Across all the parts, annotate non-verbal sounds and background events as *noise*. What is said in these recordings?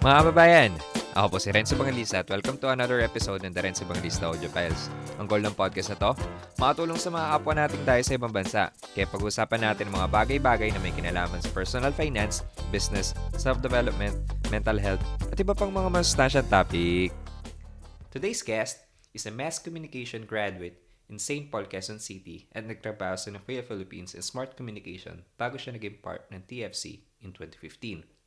Mga kababayan, ako po si Renzo Bangalista at welcome to another episode ng The Renzo Bangalista Audio Files. Ang goal ng podcast na to, makatulong sa mga kapwa nating tayo sa ibang bansa. Kaya pag-usapan natin mga bagay-bagay na may kinalaman sa personal finance, business, self-development, mental health, at iba pang mga masustansyang topic. Today's guest is a mass communication graduate in St. Paul, Quezon City at nagtrabaho sa Nokia Philippines in Smart Communication bago siya naging part ng TFC in 2015.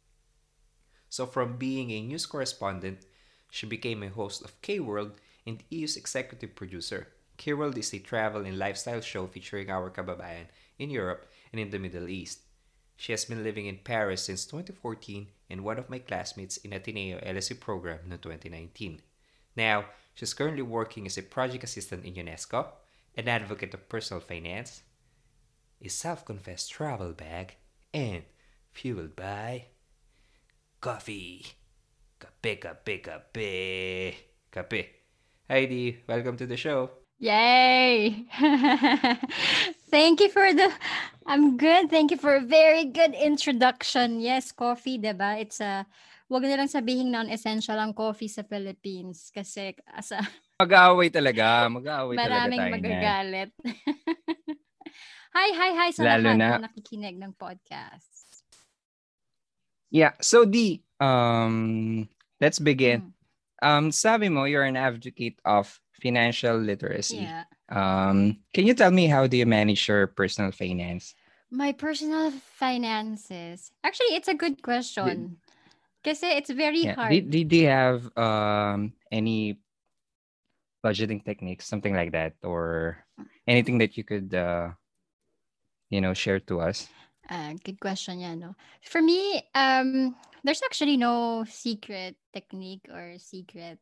So from being a news correspondent, she became a host of K-World and EU's executive producer. K-World is a travel and lifestyle show featuring our kababayan in Europe and in the Middle East. She has been living in Paris since 2014 and one of my classmates in Ateneo LSE program in 2019. Now, she's currently working as a project assistant in UNESCO, an advocate of personal finance, a self-confessed travel bag, and fueled by coffee. Kape, kape, kape. Kape. Heidi, welcome to the show. Yay! *laughs* Thank you for the I'm good. Thank you for a very good introduction. Yes, coffee, 'di ba? It's a wag na lang sabihin non-essential ang coffee sa Philippines kasi as a *laughs* Mag-aaway talaga. Mag-aaway talaga maraming tayo niyan. magagalit. *laughs* hi, hi, hi sa Lalo lahat na- na nakikinig ng podcast. Yeah. So, D, um, let's begin. Mm, Um, sabi mo, you're an advocate of financial literacy. Yeah. Um, can you tell me how do you manage your personal finance? My personal finances. Actually, it's a good question. Because it's very Yeah. hard. Did, did you have um any budgeting techniques, something like that, or anything that you could uh you know share to us? Uh, good question, yeah, no. For me, um, there's actually no secret technique or secret,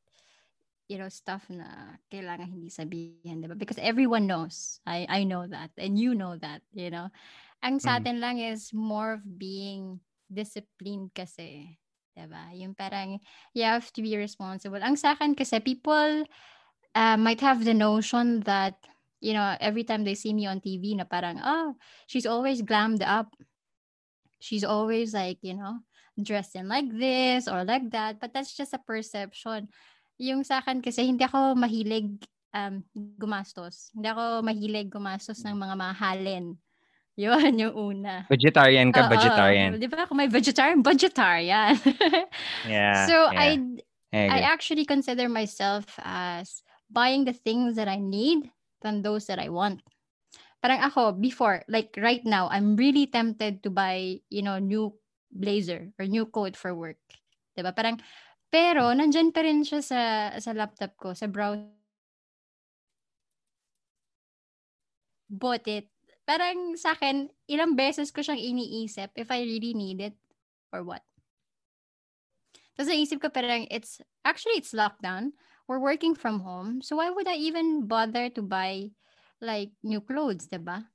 you know, stuff na kailangan hindi sabihin, diba? Because everyone knows. I I know that, and you know that, you know. Ang sa Mm. lang is more of being disciplined kasi, diba? Yung parang you have to be responsible. Ang sa akin kasi people uh, might have the notion that you know, every time they see me on TV na parang, oh, she's always glammed up. She's always like, you know, dressed in like this or like that. But that's just a perception. Yung sa akin kasi hindi ako mahilig um, gumastos. Hindi ako mahilig gumastos ng mga mahalin. *laughs* Yun, yung una. Vegetarian ka, Oo, vegetarian. Di ba? Kung may vegetarian, vegetarian. *laughs* Yeah. so yeah. I I I actually consider myself as buying the things that I need than those that I want. Parang ako, before, like right now, I'm really tempted to buy, you know, new blazer or new coat for work. 'Di ba Parang, pero nandyan pa rin siya sa, sa laptop ko, sa browser. Bought it. Parang sa akin, ilang beses ko siyang iniisip if I really need it or what. Tapos naisip ko parang it's, actually it's lockdown. We're working from home. So why would I even bother to buy like new clothes, 'di ba?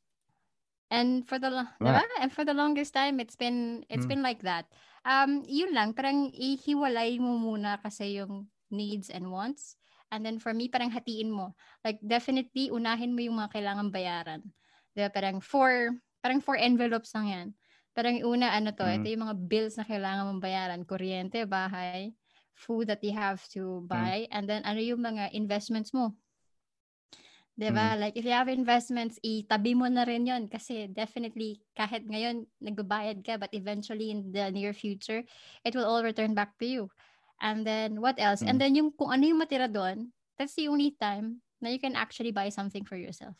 And for the lo- 'di ba? And for the longest time it's been it's Mm. been like that. Um yun lang parang ihiwalay mo muna kasi yung needs and wants. And then for me parang hatiin mo. Like definitely unahin mo yung mga kailangan bayaran. 'Di ba? Parang four parang four envelopes lang 'yan. Parang una ano to, Mm. ito yung mga bills na kailangan mong bayaran, kuryente, bahay, food that you have to buy, and then ano yung mga investments mo. 'Di ba? Like if you have investments, itabi mo na rin 'yon kasi definitely kahit ngayon nagbabayad ka but eventually in the near future, it will all return back to you. And then what else? And Mm. then yung kung ano yung matira doon, that's the only time na you can actually buy something for yourself.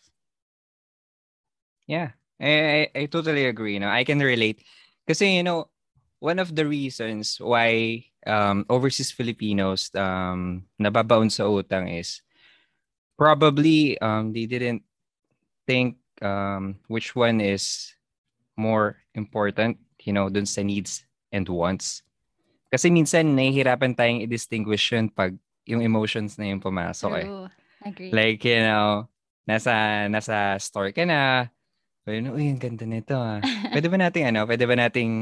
Yeah, I, I I totally agree. No, I can relate. Kasi you know, one of the reasons why um overseas Filipinos um nababaon sa utang is probably um they didn't think um which one is more important, you know, dun sa needs and wants. Kasi minsan nahihirapan tayong i-distinguish yun pag yung emotions na yung pumasok eh. True. Agree. Like, you know, nasa nasa store ka na. Uy, uy, ang ganda nito ah. *laughs* Pwede ba nating ano, pwede ba nating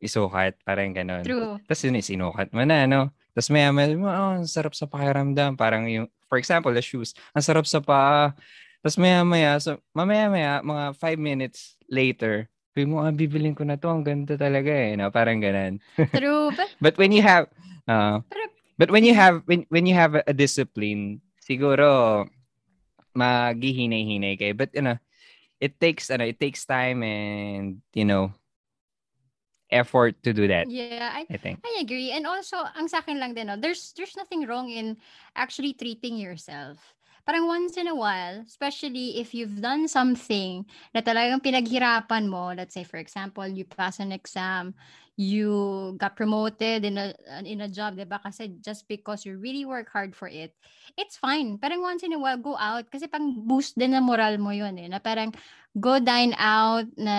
isukat? Parang ganun. True. Tapos yun, sinukat mo na, no? Tapos maya maya, oh, ang sarap sa pakiramdam. Parang yung, for example, the shoes, ang sarap sa paa. Tapos maya maya, so mamaya maya, mga five minutes later, Sabi mo, ah, bibiling ko na to. Ang ganda talaga eh. No? Parang ganun. *laughs* True. But, But when you have, uh, pero, but when you have, when, when you have a, a discipline, siguro, maghihinay-hinay kayo. But, you know, it takes, ano, it takes time and, you know, effort to do that, yeah, I, I think. I agree. And also, ang sa akin lang din, no, there's, there's nothing wrong in actually treating yourself. Parang once in a while, especially if you've done something na talagang pinaghirapan mo, let's say for example, you pass an exam, you got promoted in a in a job, 'di ba? Kasi just because you really work hard for it, it's fine. Parang once in a while go out kasi pang boost din ng moral mo 'yun eh. Na parang go dine out na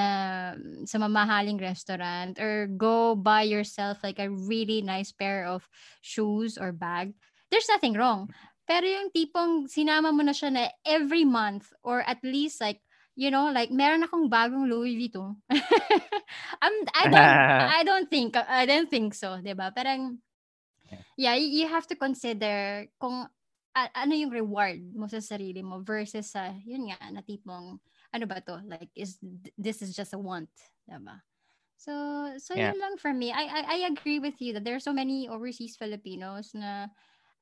sa mamahaling restaurant or go buy yourself like a really nice pair of shoes or bag. There's nothing wrong. Pero yung tipong sinama mo na siya na every month or at least like you know, like meron akong bagong Louis Vuitton. I'm, *laughs* um, I don't, *laughs* I don't think, I don't think so, 'di ba? Parang, yeah, you, have to consider kung a- ano yung reward mo sa sarili mo versus sa, yun nga, na tipong, ano ba to? Like, is this is just a want, 'di ba? So, so Yeah. yun lang for me. I, I, I agree with you that there are so many overseas Filipinos na,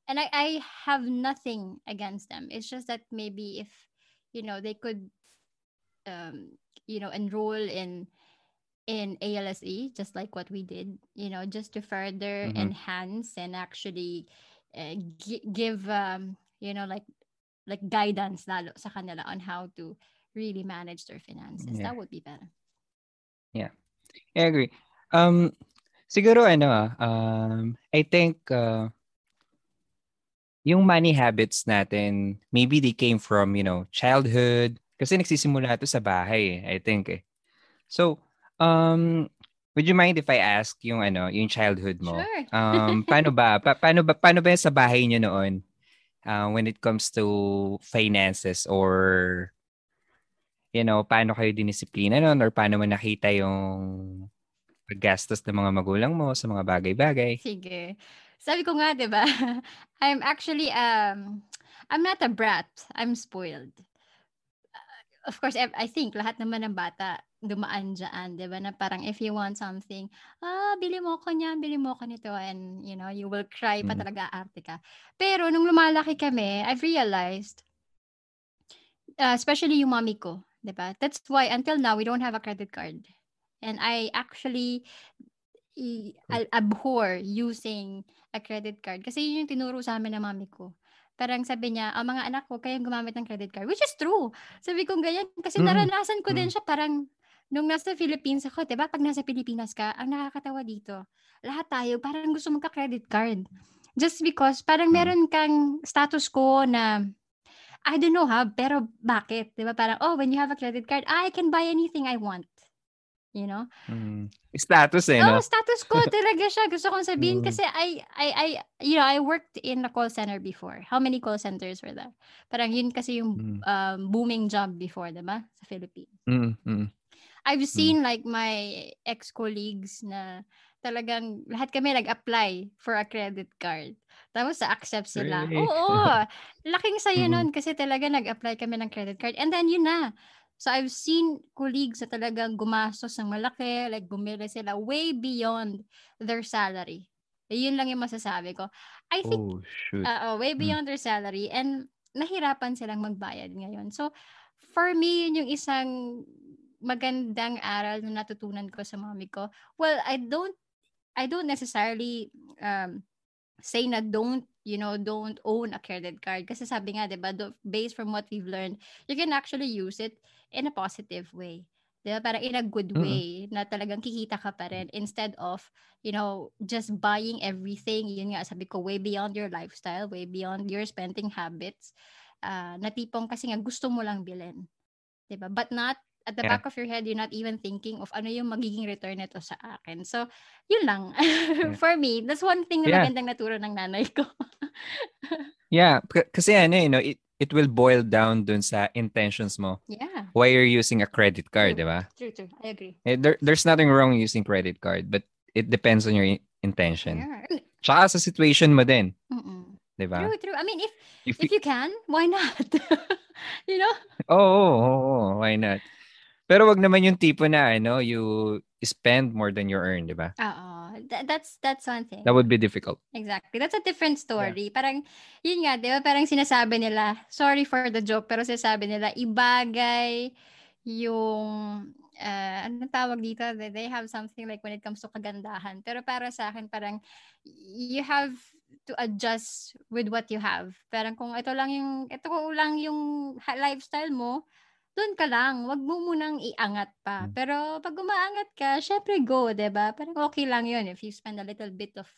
and I, I have nothing against them. It's just that maybe if, you know, they could um, you know, enroll in in ALSE, just like what we did, you know, just to further Mhm. enhance and actually uh, gi- give, um, you know, like like guidance lalo sa kanila on how to really manage their finances. Yeah. That would be better. Yeah, I agree. Um, siguro ano ah, um, I think uh, yung money habits natin, maybe they came from, you know, childhood. Kasi nagsisimula ito sa bahay, I think eh. So, um, would you mind if I ask yung ano, yung childhood mo? Sure. *laughs* Um, paano ba? Pa- paano ba paano ba sa bahay niyo noon? Uh, when it comes to finances or you know, paano kayo dinisiplina noon or paano mo nakita yung paggastos ng mga magulang mo sa mga bagay-bagay? Sige. Sabi ko nga, 'di ba? *laughs* I'm actually um I'm not a brat. I'm spoiled. Of course, I think lahat naman ng bata dumaan dyan, 'di ba? Na parang if you want something, ah, bili mo ko niyan, bili mo ko nito and you know, you will cry pa Mm. talaga aarte ka. Pero nung lumalaki kami, I've realized uh, especially yung mommy ko, 'di ba? That's why until now we don't have a credit card. And I actually i- al- abhor using a credit card kasi yun yung tinuro sa amin ng mami ko. Parang sabi niya, ang mga anak ko kayong gumamit ng credit card, which is true. Sabi ko ganyan kasi Mm. naranasan ko din Mm. siya parang nung nasa Philippines ako, 'di ba? Pag nasa Pilipinas ka, ang nakakatawa dito. Lahat tayo parang gusto magka-credit card. Just because parang Mm. meron kang status quo na I don't know ha, pero bakit? 'Di ba? Parang oh, when you have a credit card, I can buy anything I want. You know? Mm. Status eh, Oh, no? status quo *laughs* talaga siya. Gusto kong sabihin Mm. kasi I, I, I, you know, I worked in a call center before. How many call centers were there? Parang yun kasi yung Mm. um, booming job before, diba? Sa Philippines. Mm, mm. I've seen like my ex-colleagues na talagang lahat kami nag-apply for a credit card. Tapos sa-accept sila. Really? Oo. *laughs* Laking sayo Mhm. nun kasi talaga nag-apply kami ng credit card. And then yun na. So I've seen colleagues na talagang gumastos ng malaki, like bumili sila way beyond their salary. Yun lang yung masasabi ko. I think Oh, shoot. Oo, way Mm. beyond their salary and nahirapan silang magbayad ngayon. So, for me, yun yung isang magandang aral na natutunan ko sa mami ko. Well, I don't I don't necessarily um say na don't, you know, don't own a credit card kasi sabi nga, 'di ba, based from what we've learned, you can actually use it in a positive way. 'Di ba? Parang in a good way na talagang kikita ka pa rin instead of you know, just buying everything, yun nga, sabi ko, way beyond your lifestyle, way beyond your spending habits, uh, na tipong kasi nga gusto mo lang bilhin. 'Di ba? But not, at the Yeah. back of your head, you're not even thinking of ano yung magiging return nito sa akin. So, yun lang. *laughs* For me, that's one thing na Yeah. magandang naturo ng nanay ko. *laughs* Yeah, kasi ano, you know, it, it will boil down dun sa intentions mo. yeah. Why you're using a credit card, True. di ba? True, true. I agree. Eh, there, there's nothing wrong using credit card, but it depends on your intention. Yeah. Tsaka sa situation mo din, Mm-mm. di ba? True, true. I mean, if If if you, you can, why not? *laughs* you know? oh, oh, oh, why not? Pero wag naman yung tipo na ano, you spend more than you earn, di ba? Oo. Th- that's that's one thing. That would be difficult. Exactly. That's a different story. Parang, yun nga, di ba? Parang sinasabi nila, sorry for the joke, pero sinasabi nila, ibagay yung, uh, ano tawag dito? They have something like when it comes to kagandahan. Pero para sa akin, parang, you have to adjust with what you have. Parang kung ito lang yung, ito lang yung lifestyle mo, doon ka lang. Wag mo munang iangat pa. Hmm. Pero pag umaangat ka, syempre go, 'di ba? Parang okay lang 'yun if you spend a little bit of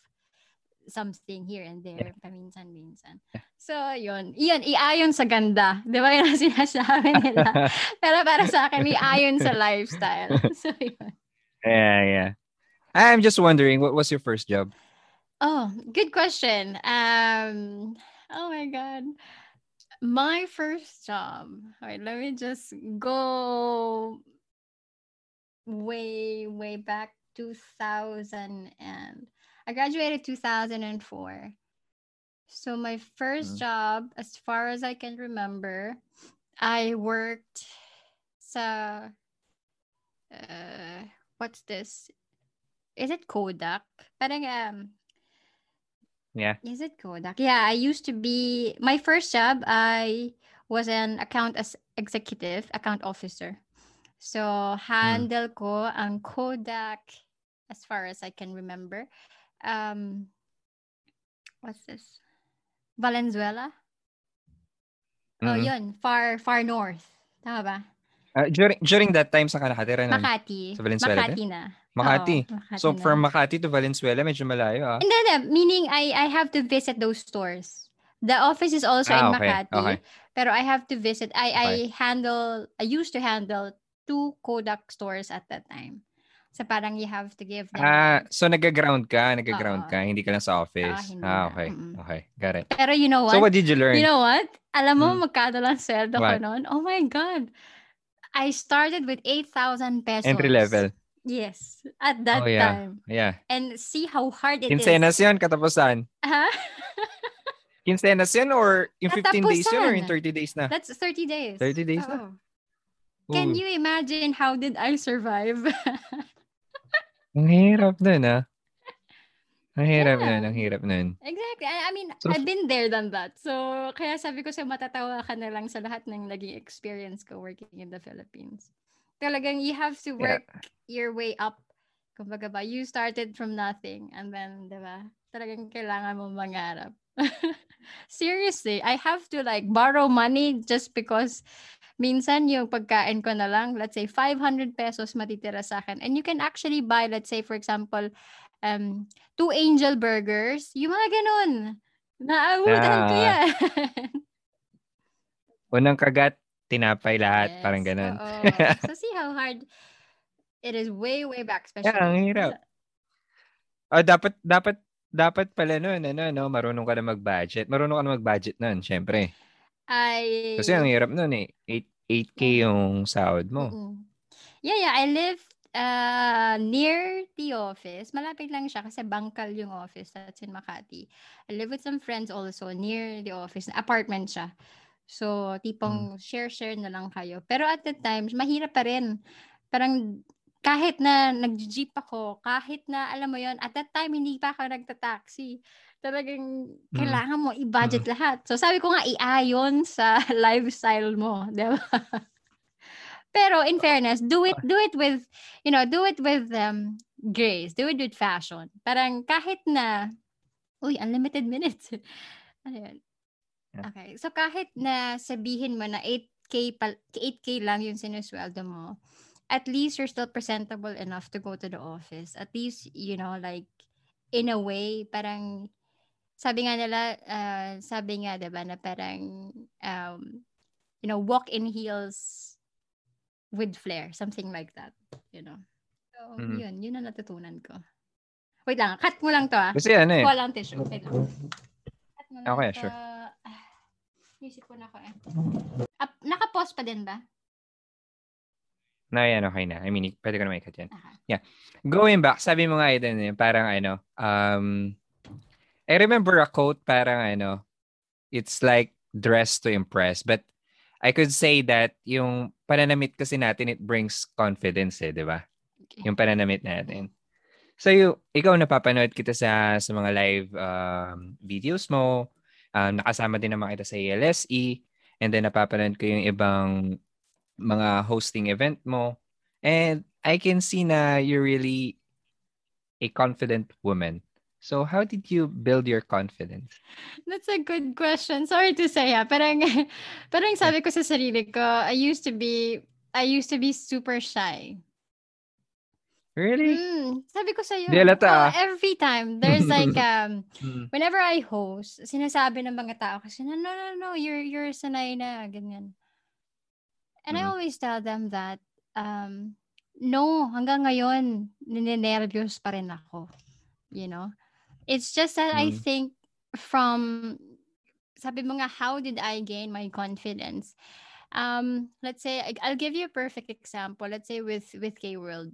something here and there, paminsan-minsan. So, yun. Iyan, iayon sa ganda. Di ba yun ang *laughs* sinasabi nila? *laughs* Pero para sa akin, iayon sa lifestyle. *laughs* So, yun. Yeah, yeah. I'm just wondering, what was your first job? Oh, good question. Um, oh my God. My first job. All right, let me just go way, way back 2000 and I graduated 2004. So my first Mm. job, as far as I can remember, I worked so uh, what's this? Is it Kodak? Parang um Yeah. is it Kodak? Yeah, I used to be my first job. I was an account as executive, account officer. So handle ko ang Kodak as far as I can remember. Um, what's this? Valenzuela. Oh, Mhm. yun. Far far north. Tama ba? Uh, during during that time sa nakatira nun? Makati. Sa Valenzuela Makati na. Makati. Oo, Makati So na. from Makati to Valenzuela, medyo malayo ah. Hindi, hindi. Meaning, I, I have to visit those stores. The office is also in Ah, okay, Makati. okay. Pero I have to visit. I, I handle, I used to handle two Kodak stores at that time. So parang you have to give them. Ah, so nag-ground ka, nag-ground Oo. ka, hindi ka lang sa office. Ah, hindi Ah, na. okay. Mm-mm. Okay, got it. Pero you know what? So what did you learn? You know what? Alam mo, Hmm. magkano lang sweldo ko noon? Oh my God. I started with 8,000 pesos. Entry level. Yes. At that Oh, yeah. time. Yeah. And see how hard it is. Quincenas yun, katapusan. Ha? *laughs* Quincenas yun or yung 15 days yun or Katapusan. 30 days na? That's 30 days. 30 days na? Oo. Can Ooh, you imagine how did I survive? *laughs* Ang hirap nun ah. Ang hirap Yeah. nun, ang hirap nun. exactly. I, I mean, So- I've been there than that. So, kaya sabi ko sa matatawa ka na lang sa lahat ng naging experience ko working in the Philippines. Talagang you have to Yeah. work your way up. Kumbaga ba, you started from nothing and then, di ba, talagang kailangan mo mangarap. *laughs* Seriously, I have to like borrow money just because minsan yung pagkain ko na lang, let's say 500 pesos matitira sa akin. And you can actually buy, let's say for example, um, two angel burgers, yung mga ganun. Naabutan ko Ah. yan. *laughs* Unang kagat, tinapay lahat, parang Yes, ganun. oo. *laughs* so see how hard it is way, way back. Especially. Yeah, ang hirap. Ah, dapat dapat dapat pala noon ano no, marunong ka na mag-budget. Marunong ka na mag-budget noon, syempre. I... Kasi ang hirap noon eh. 8 8k yung sahod mo. Mm-mm. Yeah, yeah. I live uh, near the office. Malapit lang siya kasi bangkal yung office. That's in Makati. I live with some friends also near the office. Apartment siya. So, tipong share-share na lang kayo. Pero at the time, mahirap pa rin. Parang kahit na nag-jeep ako, kahit na, alam mo yon at that time, hindi pa ako nagta-taxi. Talagang kailangan mo i-budget lahat. So, sabi ko nga, iayon sa *laughs* lifestyle mo. Di ba? Pero in fairness, do it do it with, you know, do it with um grace. Do it with fashion. Parang kahit na uy, unlimited minutes. *laughs* ano yun? Yeah. Okay. So kahit na sabihin mo na 8k pal- 8k lang yung sinusweldo mo, at least you're still presentable enough to go to the office. At least, you know, like in a way, parang sabi nga nila, uh, sabi nga 'di ba na parang um, you know, walk in heels with flair, something like that, you know. So, Mhm. yun, yun ang natutunan ko. Wait lang, cut mo lang to ah. Kasi ano eh. Kuha lang tissue. Wait lang. Cut mo lang Okay, to. sure. Ah, Isip ko na ko eh. Up, naka-pause pa din ba? Na yan, okay na. I mean, pwede ko na may cut yan. Okay. Going back, sabi mo nga ito, eh, parang ano, um, I remember a quote parang ano, it's like dress to impress. But I could say that yung pananamit kasi natin, it brings confidence eh, di ba? Okay. Yung pananamit natin. So, you, ikaw napapanood kita sa sa mga live um, videos mo. Um, nakasama din naman kita sa ALSE. And then napapanood ko yung ibang mga hosting event mo. And I can see na you're really a confident woman. So how did you build your confidence? That's a good question. Sorry to say, ha. Parang, *laughs* parang sabi ko sa sarili ko, I used to be, I used to be super shy. Really? Mm, sabi ko sa'yo. Di halata, oh, ah. every time, there's *laughs* like, um, Mm. whenever I host, sinasabi ng mga tao kasi, no, no, no, no, you're, you're sanay na, ganyan. And I Mm. always tell them that, um, no, hanggang ngayon, ninenervyos pa rin ako. You know? It's just that I Mm. think from, sabi mo nga, how did I gain my confidence? Um, let's say, I'll give you a perfect example. Let's say with, with K-World.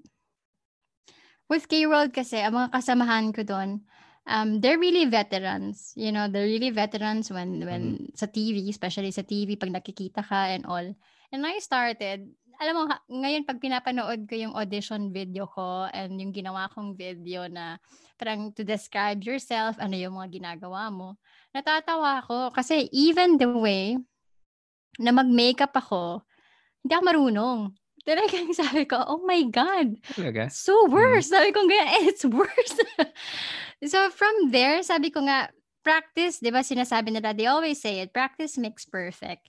With K-World kasi, ang mga kasamahan ko doon, um, they're really veterans. You know, they're really veterans when, when sa TV, especially sa TV, pag nakikita ka and all. And I started, alam mo, ngayon pag pinapanood ko yung audition video ko and yung ginawa kong video na parang to describe yourself, ano yung mga ginagawa mo, natatawa ako. Kasi even the way na mag-makeup ako, hindi ako marunong. Talagang *laughs* sabi ko, oh my God, Talaga? so worse. Sabi ko nga, it's worse. *laughs* so from there, sabi ko nga, practice, di ba sinasabi nila, they always say it, practice makes perfect.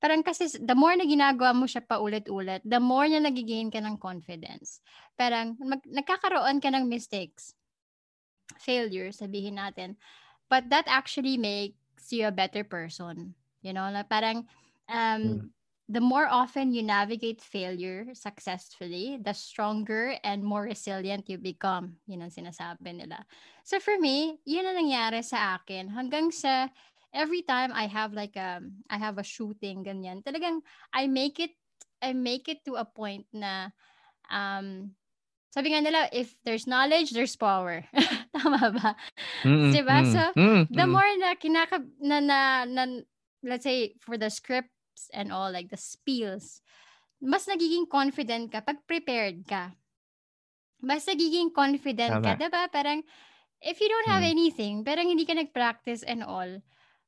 Parang kasi the more na ginagawa mo siya paulit-ulit, the more na nagigain ka ng confidence. Parang mag, nagkakaroon ka ng mistakes. Failure, sabihin natin. But that actually makes you a better person. You know, na parang um, Mm. the more often you navigate failure successfully, the stronger and more resilient you become. Yun ang sinasabi nila. So for me, yun ang nangyari sa akin. Hanggang sa every time I have like a, I have a shooting, ganyan, talagang I make it, I make it to a point na, um, sabi nga nila, if there's knowledge, there's power. *laughs* Tama ba? Mm, Diba? mm, So, mm, the more na kinaka na, na, na let's say for the scripts and all like the spiels mas nagiging confident ka pag prepared ka mas nagiging confident ka Tama. diba parang if you don't have Mm. anything parang hindi ka nag-practice and all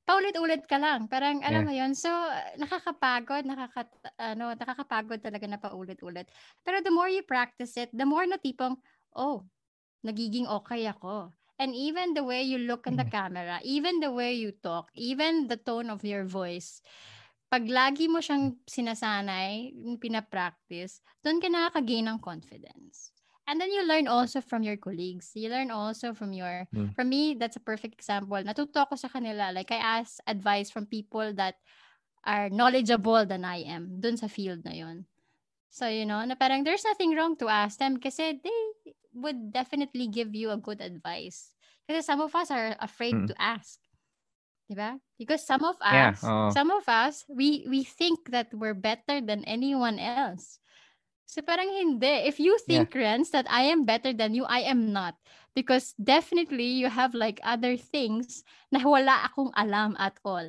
paulit-ulit ka lang parang alam Yeah. mo yon so nakakapagod nakaka ano nakakapagod talaga na paulit-ulit pero the more you practice it the more na tipong oh nagiging okay ako and even the way you look in the Yeah. camera even the way you talk even the tone of your voice pag lagi mo siyang sinasanay, pinapractice, doon ka nakaka-gain ng confidence. And then you learn also from your colleagues. You learn also from your, Mm. for me, that's a perfect example. Natuto ako sa kanila. Like, I ask advice from people that are knowledgeable than I am dun sa field na yun. So, you know, na parang there's nothing wrong to ask them kasi they would definitely give you a good advice. Kasi some of us are afraid Mm. to ask. Diba? Because some of Yeah, us, oo. some of us, we we think that we're better than anyone else. So parang hindi. If you Yeah. think, Renz, that I am better than you, I am not. Because definitely you have like other things na wala akong alam at all.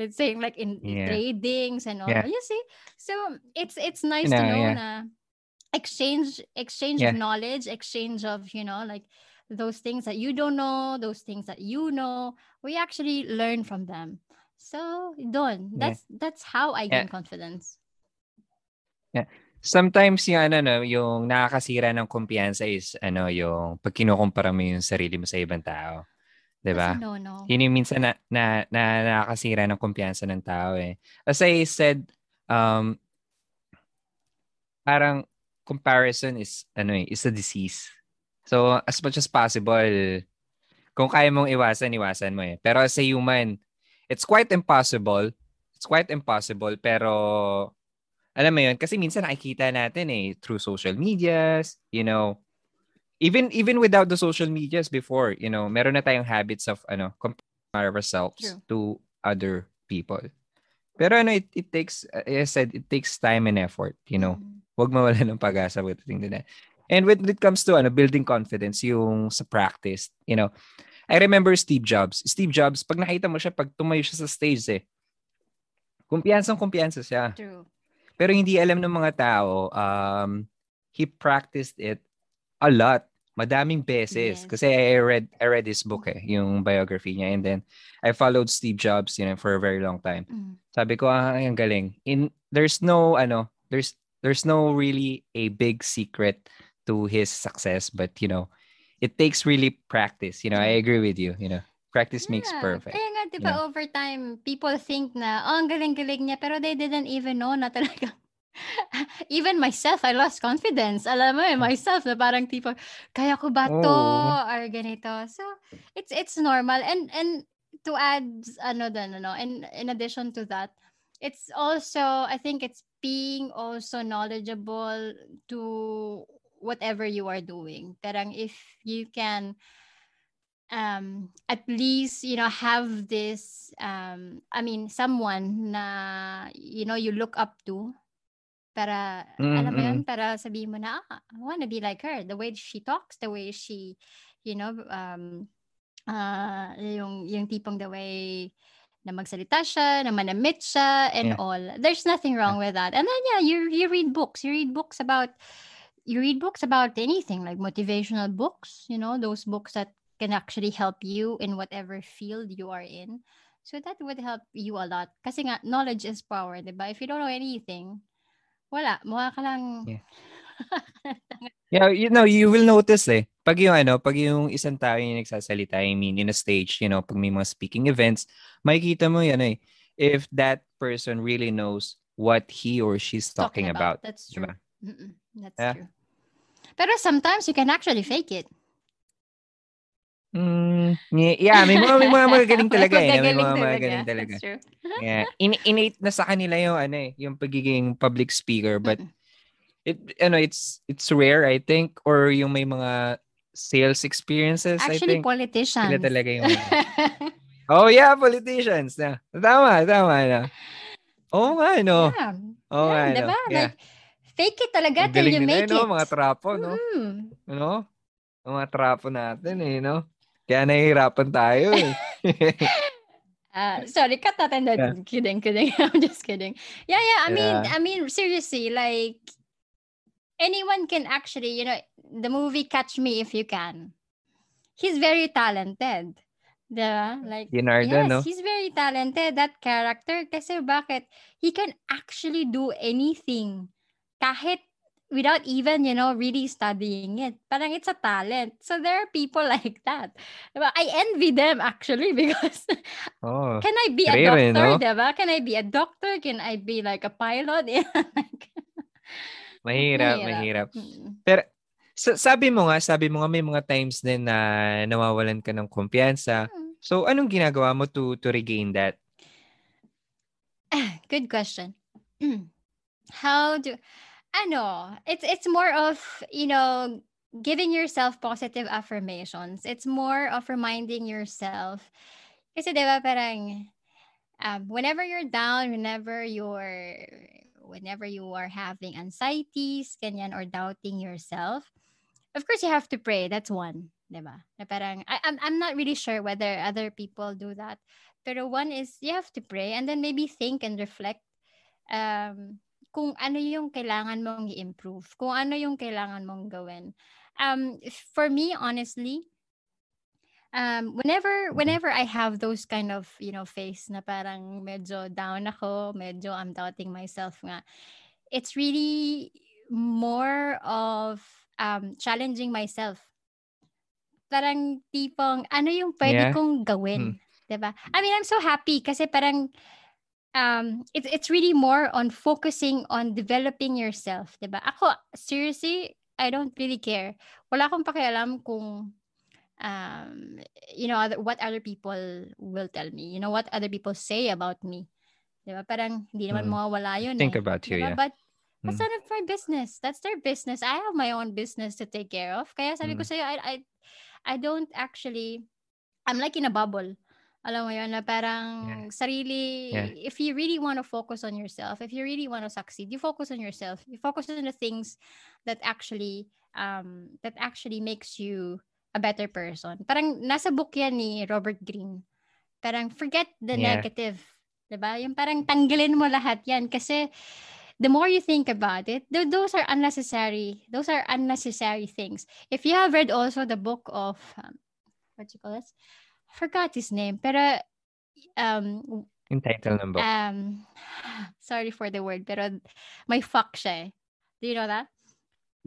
Let's say like in Yeah. tradings and all. Yeah. You see? So it's it's nice to know, yeah. na exchange exchange Yeah. of knowledge, exchange of, you know, like those things that you don't know, those things that you know, we actually learn from them. So, doon, Yeah. that's that's how I gain confidence. Yeah. Sometimes yung ano no, yung nakakasira ng kumpiyansa is ano yung pag kinukumpara mo yung sarili mo sa ibang tao. 'Di ba? No, no. Yun yung minsan na, na, na nakakasira ng kumpiyansa ng tao eh. As I said, um, parang comparison is, ano eh, is a disease. So, as much as possible, kung kaya mong iwasan, iwasan mo eh. Pero as a human, it's quite impossible. It's quite impossible, pero alam mo yun, kasi minsan nakikita natin eh, through social medias, you know, even even without the social medias before, you know, meron na tayong habits of ano, compare ourselves True. to other people. Pero ano, it, it takes, uh, as I said, it takes time and effort, you know. Mm. Huwag mawala ng pag-asa with thing na. And when it comes to ano, building confidence, yung sa practice, you know, I remember Steve Jobs. Steve Jobs, pag nakita mo siya, pag tumayo siya sa stage eh, Kumpiyansang kumpiyansa siya. True. Pero hindi alam ng mga tao, um, he practiced it a lot. Madaming beses. Yes. Kasi I read, I read his book eh, yung biography niya. And then, I followed Steve Jobs, you know, for a very long time. Mm. Sabi ko, ah, ang galing. In, there's no, ano, there's, there's no really a big secret to his success. But, you know, it takes really practice. You know, I agree with you, you know. Practice makes Yeah. perfect. Kaya nga, di ba, Yeah. over time, people think na, oh, ang galing-galing niya, pero they didn't even know na talaga. *laughs* even myself, I lost confidence. Alam mo eh, myself, na parang tipo, kaya ko ba to? Oo. Or ganito. So, it's it's normal. And and to add, ano din, ano, in, in addition to that, it's also, I think it's being also knowledgeable to whatever you are doing. Parang if you can um at least you know have this um i mean someone na you know you look up to para Mm, alam mo yun para sabihin mo na ah, I wanna be like her the way she talks the way she you know um uh yung yung tipong the way na magsalita siya, na manamit siya, and Yeah. all. There's nothing wrong with that. And then yeah, you you read books. You read books about you read books about anything like motivational books, you know, those books that can actually help you in whatever field you are in. So that would help you a lot. Kasi nga, knowledge is power, di ba? If you don't know anything, wala. Mukha ka lang... Yeah. *laughs* Yeah, you know, you will notice eh. Pag yung ano, pag yung isang tao yung nagsasalita, I mean, in a stage, you know, pag may mga speaking events, makikita mo yan eh. If that person really knows what he or she's talking, about. That's true. diba? That's Yeah. true. Pero sometimes you can actually fake it. Mm, yeah, may mga, may mga magagaling *laughs* talaga eh. May mga magagaling talaga. That's true. *laughs* Yeah. In, innate na sa kanila yung ano eh, yung pagiging public speaker but it ano it's it's rare I think or yung may mga sales experiences I Actually, think politicians. sila talaga yung *laughs* Oh yeah, politicians. Na. Tama, tama na. Oo nga, no. yeah. Oo nga, yeah, no. diba? Yeah. Like, fake it talaga Ang till you nila, make no? it. Mga trapo, no? Mm. Ano? Ang Mga trapo natin, eh, no? Kaya nahihirapan tayo, eh. Uh, *laughs* sorry, cut natin that. Yeah. Kidding, kidding. *laughs* I'm just kidding. Yeah, yeah. I mean, Yeah. I mean, seriously, like anyone can actually, you know, the movie Catch Me If You Can. He's very talented. Diba? Like, Leonardo, yes, no? he's very talented. That character, kasi bakit? He can actually do anything. Kahit without even, you know, really studying it. Parang it's a talent. So there are people *laughs* like that. Diba? I envy them actually *laughs* because Oh. can I be a Rare, eh, doctor, no? diba? Can I be a doctor? Can I be like a pilot? *laughs* Like, Mahirap, mahirap. mahirap. Pero, sa- sabi mo nga, sabi mo nga may mga times din na nawawalan ka ng kumpiyansa. Hmm. So, anong ginagawa mo to to regain that? Good question. *clears throat* How do ano, it's it's more of, you know, giving yourself positive affirmations. It's more of reminding yourself. Kasi 'di ba parang um, whenever you're down, whenever you're whenever you are having anxieties, ganyan, or doubting yourself, of course you have to pray. That's one, 'di ba? Na parang I, I'm I'm not really sure whether other people do that. Pero one is you have to pray and then maybe think and reflect um, kung ano yung kailangan mong i-improve, kung ano yung kailangan mong gawin. Um, for me, honestly, um, whenever whenever I have those kind of, you know, face na parang medyo down ako, medyo I'm doubting myself nga, it's really more of um, challenging myself. Parang tipong, ano yung pwede Yeah. kong gawin? 'di ba? I mean, I'm so happy kasi parang um it's it's really more on focusing on developing yourself, 'di ba? Ako seriously, I don't really care. Wala akong pakialam kung um you know other, what other people will tell me. You know what other people say about me. 'Di ba? Parang hindi naman Mm. mawawala 'yun Think eh. about you, ba? yeah. But that's Mm. none of my business. That's their business. I have my own business to take care of. Kaya sabi ko Mm. sa'yo, I, I, I don't actually, I'm like in a bubble. Alam mo yun, na parang Yeah. sarili, Yeah. if you really want to focus on yourself, if you really want to succeed, you focus on yourself. You focus on the things that actually, um, that actually makes you a better person. Parang nasa book yan ni Robert Greene. Parang forget the Yeah. negative 'Diba? Yung parang tanggalin mo lahat yan kasi the more you think about it, th- those are unnecessary. Those are unnecessary things. If you have read also the book of, um, what you call this? Forgot his name. Pero, um, Yung title ng book. um, sorry for the word, pero may fuck siya eh. Do you know that?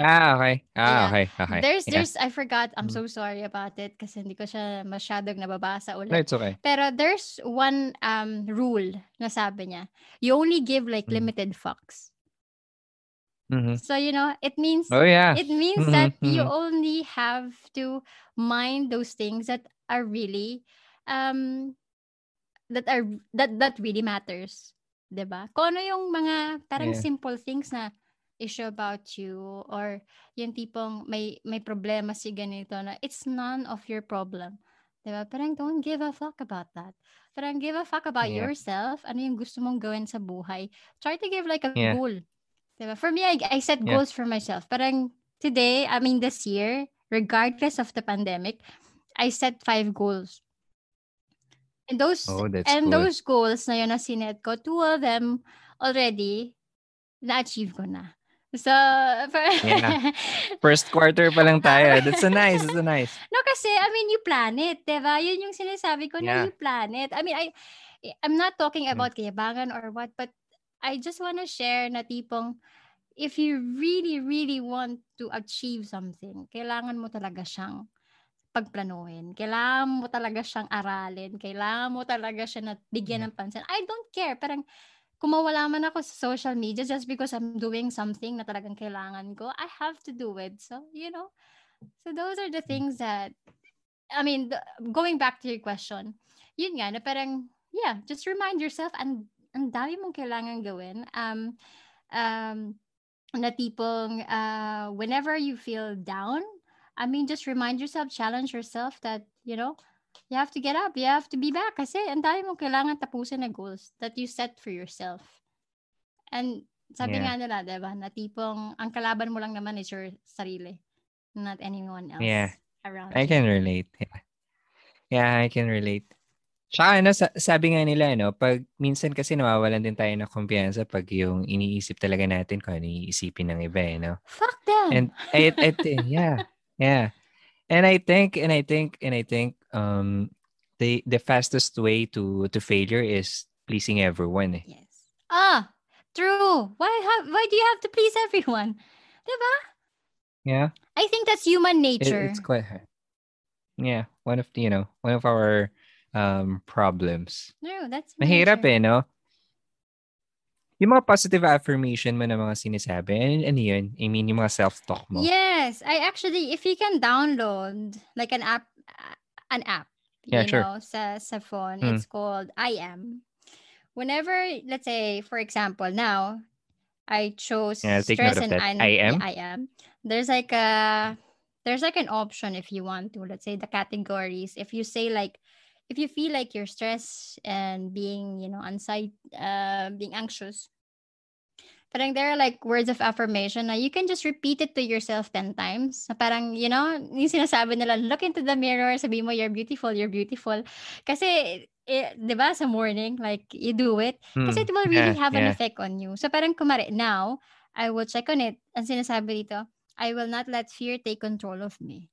ah, okay. Ah, Yeah. okay. Okay. There's, Yeah. there's, I forgot. I'm Mm. so sorry about it kasi hindi ko siya masyadong nababasa No, ulit. it's okay. Pero there's one um rule na sabi niya. You only give like Mm. limited fucks. Mhm. So, you know, it means Oh, yeah. it means Mhm, that you mhm. only have to mind those things that are really um that are that that really matters 'di ba kung ano yung mga parang Yeah. simple things na issue about you or yung tipong may may problema si ganito na it's none of your problem 'di ba parang don't give a fuck about that parang give a fuck about Yeah. yourself ano yung gusto mong gawin sa buhay try to give like a Yeah. goal Diba? For me, I, I set Yeah. goals for myself. Parang today, I mean this year, regardless of the pandemic, I set five goals. And those Oh, and good. those goals na yun na sinet ko, two of them already na-achieve ko na. So, for, Yeah. *laughs* First quarter pa lang tayo. That's so nice. That's so *laughs* nice. No, kasi, I mean, you plan it, diba? Yun yung sinasabi ko na Yeah. you plan it. I mean, I, I'm not talking Mm. about kayabangan or what, but I just want to share na tipong, if you really, really want to achieve something, kailangan mo talaga siyang pagplanuhin. Kailangan mo talaga siyang aralin. Kailangan mo talaga siya na bigyan ng pansin. I don't care. Parang, kung mawala man ako sa social media just because I'm doing something na talagang kailangan ko, I have to do it. So, you know, so those are the things that, I mean, the, going back to your question, yun nga, na parang, yeah, just remind yourself, and ang dami mong kailangan gawin. Um, um, na tipong, uh, whenever you feel down, I mean, just remind yourself, challenge yourself that, you know, you have to get up, you have to be back kasi ang dami mong kailangan tapusin na goals that you set for yourself. And sabi Yeah. nga nila, diba, na tipong ang kalaban mo lang naman is your sarili, not anyone else Yeah. around I you. can relate. Yeah. Yeah, I can relate. Tsaka ano, sa- sabi nga nila, no, pag minsan kasi nawawalan din tayo ng kumpiyansa pag yung iniisip talaga natin kung ano iisipin ng iba, eh, no? Fuck them! And I, I think, yeah, *laughs* yeah. And I think, and I think, and I think, um, the the fastest way to to failure is pleasing everyone. Eh. yes. Ah, true. Why have, why do you have to please everyone? Diba? Yeah, I think that's human it- nature. it's quite hard. Yeah, one of the, you know, one of our um problems. no that's Mahirap eh, no? Yung mga positive affirmation mo na mga sinasabi, ano, ano yun? I mean, yung mga self-talk mo. Yes, I actually, if you can download like an app, an app, Yeah, you sure. know, sa sa phone, Mm. it's called I am. Whenever, let's say, for example, now I chose Yeah, I'll take note stress and an- I am? I am. There's like a there's like an option if you want to. Let's say the categories. If you say like if you feel like you're stressed and being, you know, anxiety, uh, being anxious, parang there are like words of affirmation na you can just repeat it to yourself 10 times. Na parang, you know, yung sinasabi nila, look into the mirror, sabi mo, you're beautiful, you're beautiful. Kasi, eh, di ba, sa morning, like, you do it. Kasi Mm, it will really yeah, have an effect on you. So parang kumari, now, I will check on it. Ang sinasabi dito, I will not let fear take control of me.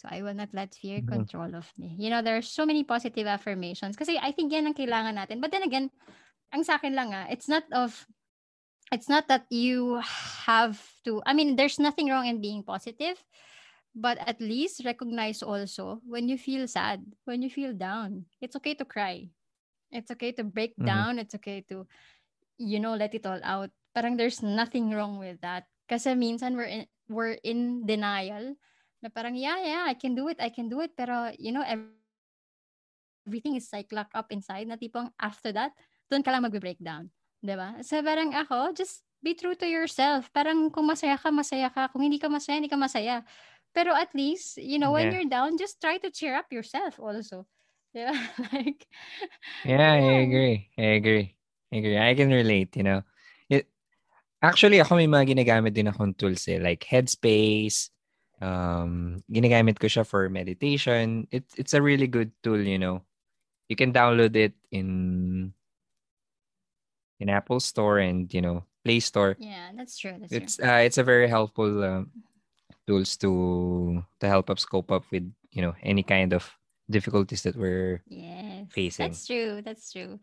So I will not let fear Mhm. control of me. You know, there are so many positive affirmations. Kasi I think yan ang kailangan natin. But then again, ang sa akin lang ah, it's not of, it's not that you have to, I mean, there's nothing wrong in being positive. But at least recognize also when you feel sad, when you feel down. It's okay to cry. It's okay to break Mhm. down. It's okay to, you know, let it all out. Parang there's nothing wrong with that. Kasi minsan we're in, we're in denial na parang, yeah, yeah, I can do it, I can do it. Pero, you know, ev- everything is like locked up inside na tipong after that, doon ka lang magbe-breakdown. Diba? So parang ako, just be true to yourself. Parang kung masaya ka, masaya ka. Kung hindi ka masaya, hindi ka masaya. Pero at least, you know, when Yeah. you're down, just try to cheer up yourself also. *laughs* Yeah, like, Yeah, I agree. I agree. I agree. I can relate, you know. It, actually, ako may mga ginagamit din akong tools eh. Like Headspace. Um, ginagamit ko siya for meditation. It, it's a really good tool, you know. You can download it in in Apple Store and you know Play Store. Yeah, that's true. That's It's true. uh, it's a very helpful um, tools to to help us cope up with you know any kind of difficulties that we're Yes. facing. That's true. That's true.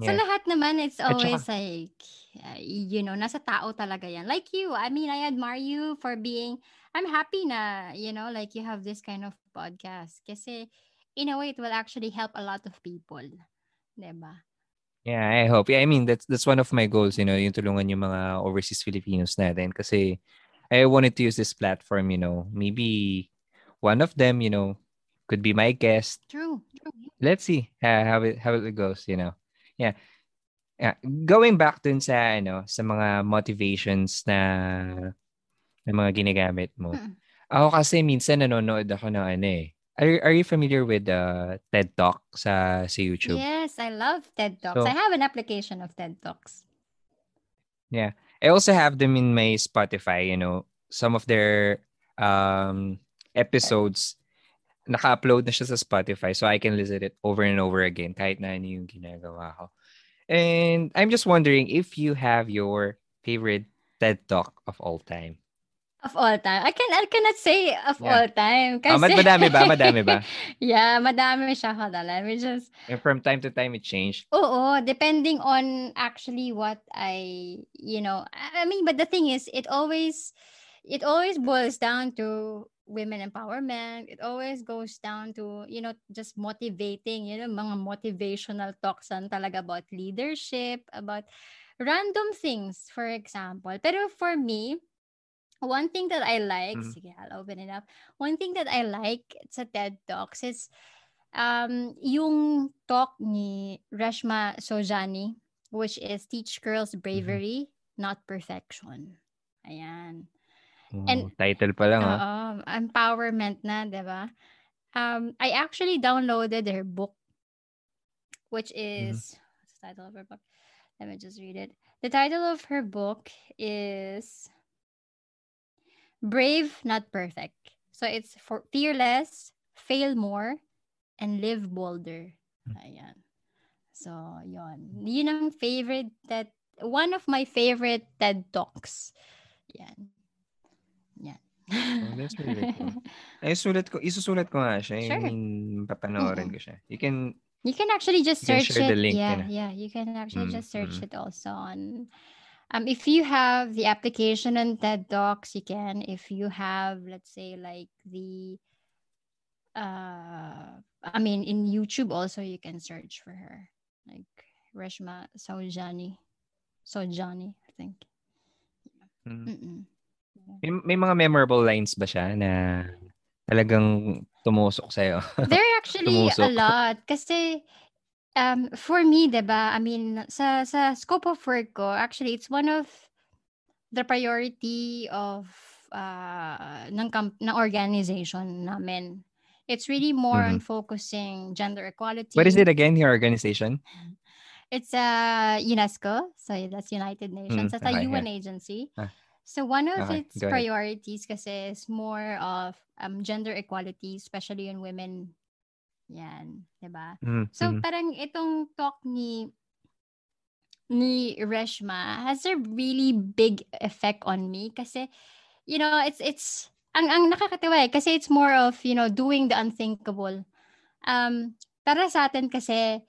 Sa yeah. lahat naman, it's always saka- like, uh, you know, nasa tao talaga yan. Like you, I mean, I admire you for being, I'm happy na, you know, like you have this kind of podcast. Kasi, in a way, it will actually help a lot of people. Diba? Yeah, I hope. Yeah, I mean that's that's one of my goals, you know, yung tulungan yung mga overseas Filipinos natin kasi I wanted to use this platform, you know. Maybe one of them, you know, could be my guest. True. True. Let's see uh, how it how it goes, you know. Yeah. Yeah, going back dun sa ano, sa mga motivations na na mga ginagamit mo. Mm. Ako kasi minsan nanonood ako ng ano eh. Are, are you familiar with uh, TED Talk sa sa YouTube? Yes, I love TED Talks. So- I have an application of TED Talks. I also have them in my Spotify, you know, some of their um episodes naka-upload na siya sa Spotify so I can listen it over and over again kahit na ano yung ginagawa ko. And I'm just wondering if you have your favorite TED Talk of all time. Of all time. I can I cannot say of Yeah. all time. Ah, Kasi, mad- madami ba? *laughs* Madami ba? yeah, madami siya. Hold on, Let me just And from time to time it changed. Oo, depending on actually what I, you know, I I mean, but the thing is, it always, it always boils down to women empowerment. It always goes down to, you know, just motivating, you know, mga motivational talks and talaga about leadership, about random things, for example. Pero for me, one thing that I like, Mhm. sige, I'll open it up. One thing that I like sa TED Talks is um, yung talk ni Rashma Sojani, which is Teach Girls Bravery, Not Perfection. Ayan. And- Oh, title pa lang ha. Oo, empowerment na, di ba? Um, I actually downloaded her book, which is, what's the title of her book? Let me just read it. The title of her book is Brave, Not Perfect. So it's for fearless, fail more, and live bolder. Ayan. So, yon. Yun ang favorite that one of my favorite TED Talks. Yan. Yan. Oh, that's really *laughs* cool. Ay, sulat ko, isusulat ko nga siya. Sure. I mean, papanoorin ko siya. You can, You can actually just You search it. the link, yeah, yun ah. yeah. You can actually Mm, just search mm. it also on. Um, if you have the application on TED Talks, you can. If you have, let's say, like the, uh, I mean, in YouTube also you can search for her, like Reshma Saujani, Sojani, I think. mm, Mm-mm. may, may mga memorable lines ba siya na talagang tumusok sa'yo? There are actually *laughs* a lot. Kasi, um, for me, ba I mean, sa, sa scope of work ko, actually, it's one of the priority of uh, ng, comp- ng organization namin. It's really more on focusing gender equality. What is it again, your organization? It's uh, UNESCO. So that's United Nations. Mm, That's a okay, UN agency. Ah. So one of Okay, its priorities kasi is more of um, gender equality, especially in women. Yan, 'di ba? Mm, So mm. parang itong talk ni ni Reshma has a really big effect on me kasi you know, it's it's ang ang nakakatawa eh, kasi it's more of, you know, doing the unthinkable. Um para sa atin kasi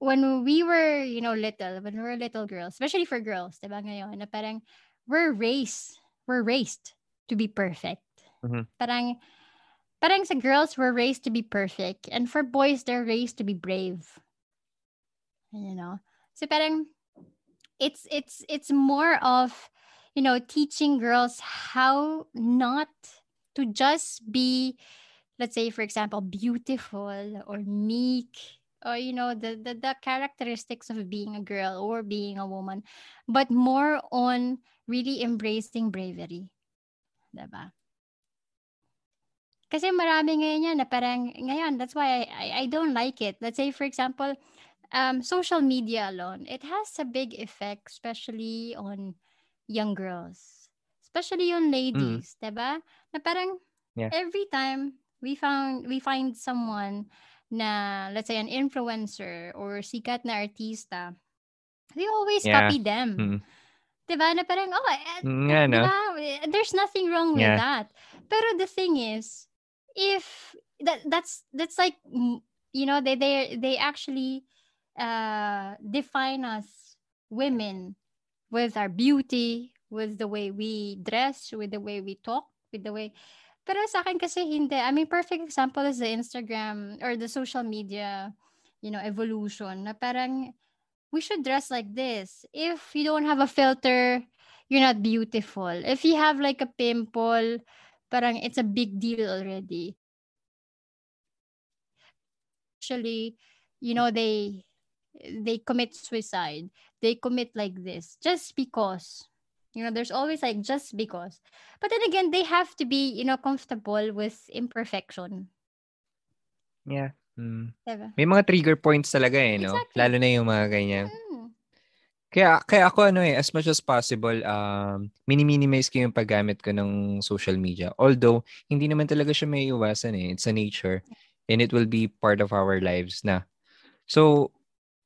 when we were, you know, little, when we were little girls, especially for girls, 'di ba ngayon, na parang we're raised, we're raised to be perfect. Mhm. Parang parang sa girls we're raised to be perfect and for boys they're raised to be brave. You know. So parang it's it's it's more of you know teaching girls how not to just be let's say for example beautiful or meek or you know the, the the characteristics of being a girl or being a woman but more on really embracing bravery diba kasi marami ngayon yan na parang ngayon that's why I, I I don't like it let's say for example um social media alone it has a big effect especially on young girls especially on ladies diba na parang Yeah. every time we found we find someone na let's say an influencer or sikat na artista we always Yeah. copy them. Mm. Diba? Na parang, oh, eh, Mm, no? diba? There's nothing wrong with Yeah. that. Pero the thing is, if that that's that's like you know they they they actually uh define us women with our beauty, with the way we dress, with the way we talk, with the way pero sa akin kasi hindi. I mean, perfect example is the Instagram or the social media, you know, evolution na parang we should dress like this. If you don't have a filter, you're not beautiful. If you have like a pimple, parang it's a big deal already. Actually, you know, they they commit suicide. They commit like this just because. You know, there's always like just because. But then again, they have to be, you know, comfortable with imperfection. Yeah. Mm. Diba? May mga trigger points talaga eh, no? Exactly. Lalo na yung mga ganyan. Mm. Kaya, kaya ako ano eh, as much as possible, um, mini-minimize ko yung paggamit ko ng social media. Although, hindi naman talaga siya may iwasan eh. It's a nature. And it will be part of our lives na. So,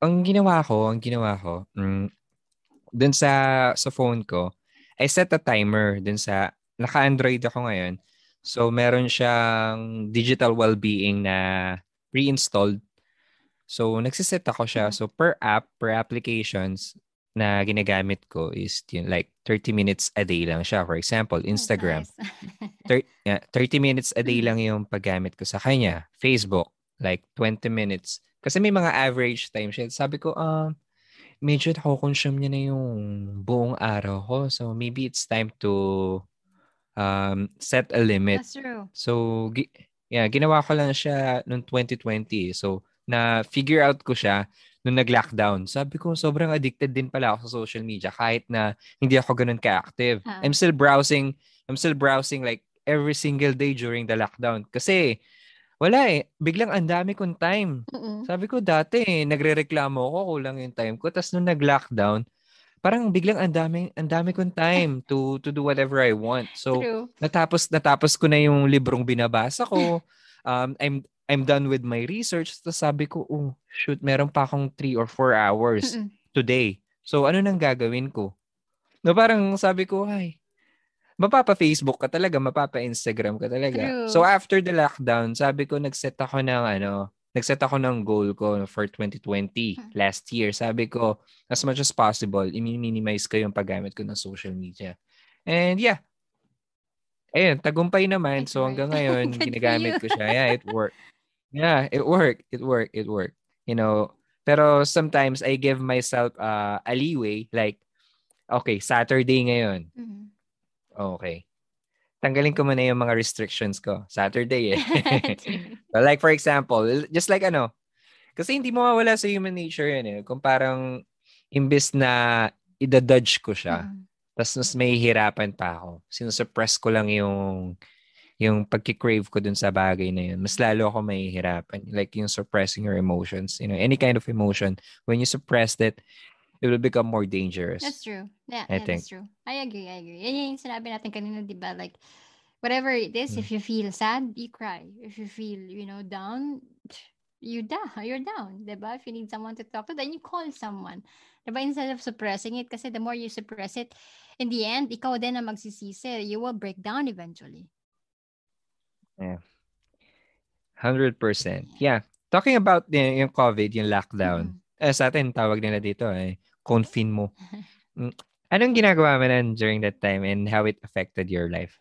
ang ginawa ko, ang ginawa ko, mm, dun sa, sa phone ko, I set a timer dun sa, naka-Android ako ngayon. So, meron siyang digital well-being na pre-installed. So, nagsiset ako siya. So, per app, per applications na ginagamit ko is yun, like 30 minutes a day lang siya. For example, Instagram. That's nice. *laughs* Thir- yeah, 30 minutes a day Mm. lang yung paggamit ko sa kanya. Facebook, like 20 minutes. Kasi may mga average time siya. Sabi ko, um, medyo nako-consume niya na yung buong araw ko. So, maybe it's time to um, set a limit. That's true. So, gi- yeah, ginawa ko lang siya noong 2020. So, na-figure out ko siya nung nag-lockdown. Sabi ko, sobrang addicted din pala ako sa social media kahit na hindi ako ganun ka-active. Ah. I'm still browsing, I'm still browsing like every single day during the lockdown. Kasi, wala eh. Biglang ang dami kong time. Mm-mm. Sabi ko dati, eh, nagrereklamo ako, kulang yung time ko. Tapos nung nag-lockdown, parang biglang ang dami, ang dami kong time *laughs* to to do whatever I want. So, True. natapos natapos ko na yung librong binabasa ko. *laughs* Um, I'm I'm done with my research. Tapos sabi ko, oh, shoot, meron pa akong 3 or 4 hours Mm-mm. today. So, ano nang gagawin ko? No, parang sabi ko, ay, mapapa-Facebook ka talaga, mapapa-Instagram ka talaga. True. So, after the lockdown, sabi ko, nag-set ako ng, ano, nag-set ako ng goal ko for 2020 Hmm. last year. Sabi ko, as much as possible, i-minimize ko yung paggamit ko ng social media. And yeah, ayun, tagumpay naman. So hanggang ngayon, *laughs* ginagamit ko siya. Yeah, it worked. Yeah, it worked. It worked. It worked. You know, pero sometimes I give myself uh, a leeway. Like, okay, Saturday ngayon. Mhm. Okay. Tanggalin ko muna yung mga restrictions ko. Saturday eh. *laughs* But *laughs* like for example, just like ano, kasi hindi mawawala sa human nature yan eh. Kung parang imbes na idadudge ko siya, Mm. tapos mas may hirapan pa ako. Sinusuppress ko lang yung yung pagki-crave ko dun sa bagay na yun. Mas lalo ako may hirapan. Like yung suppressing your emotions. You know, any kind of emotion. When you suppress it, it will become more dangerous. That's true. Yeah, I yeah think. that's true. I agree, I agree. Yan yung sinabi natin kanina, di ba? Like, whatever it is, Mm. if you feel sad, you cry. If you feel, you know, down, you down. You're down, di ba? If you need someone to talk to, then you call someone. Di ba? Instead of suppressing it, kasi the more you suppress it, in the end, ikaw din na magsisisi. You will break down eventually. 100%. Yeah. Talking about y- yung COVID, yung lockdown. Mhm. Eh, sa atin, tawag nila dito eh, confine mo. Mm. Anong ginagawa mo nan during that time and how it affected your life?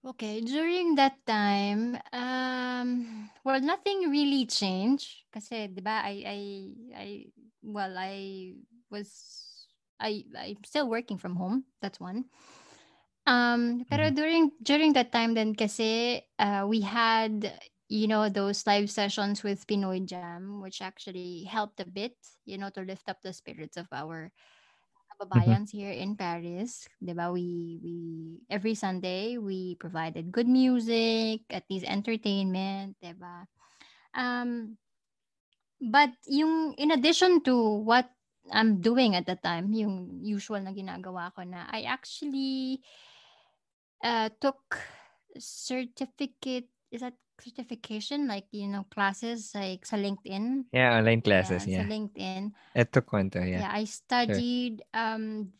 Okay, during that time, um, well, nothing really changed. Kasi, di ba, I, I, I, well, I was, I, I'm still working from home. That's one. Um, pero Mhm. during, during that time then kasi, uh, we had, you know, those live sessions with Pinoy Jam, which actually helped a bit, you know, to lift up the spirits of our kababayans here in Paris. Diba? We, we, every Sunday, we provided good music, at least entertainment, diba? Um, but yung, in addition to what I'm doing at the time, yung usual na ginagawa ko na, I actually uh, took certificate is that certification like you know classes like sa LinkedIn. Yeah, online classes. yeah, Yeah. sa LinkedIn. Ito kwento, Yeah, yeah. I studied um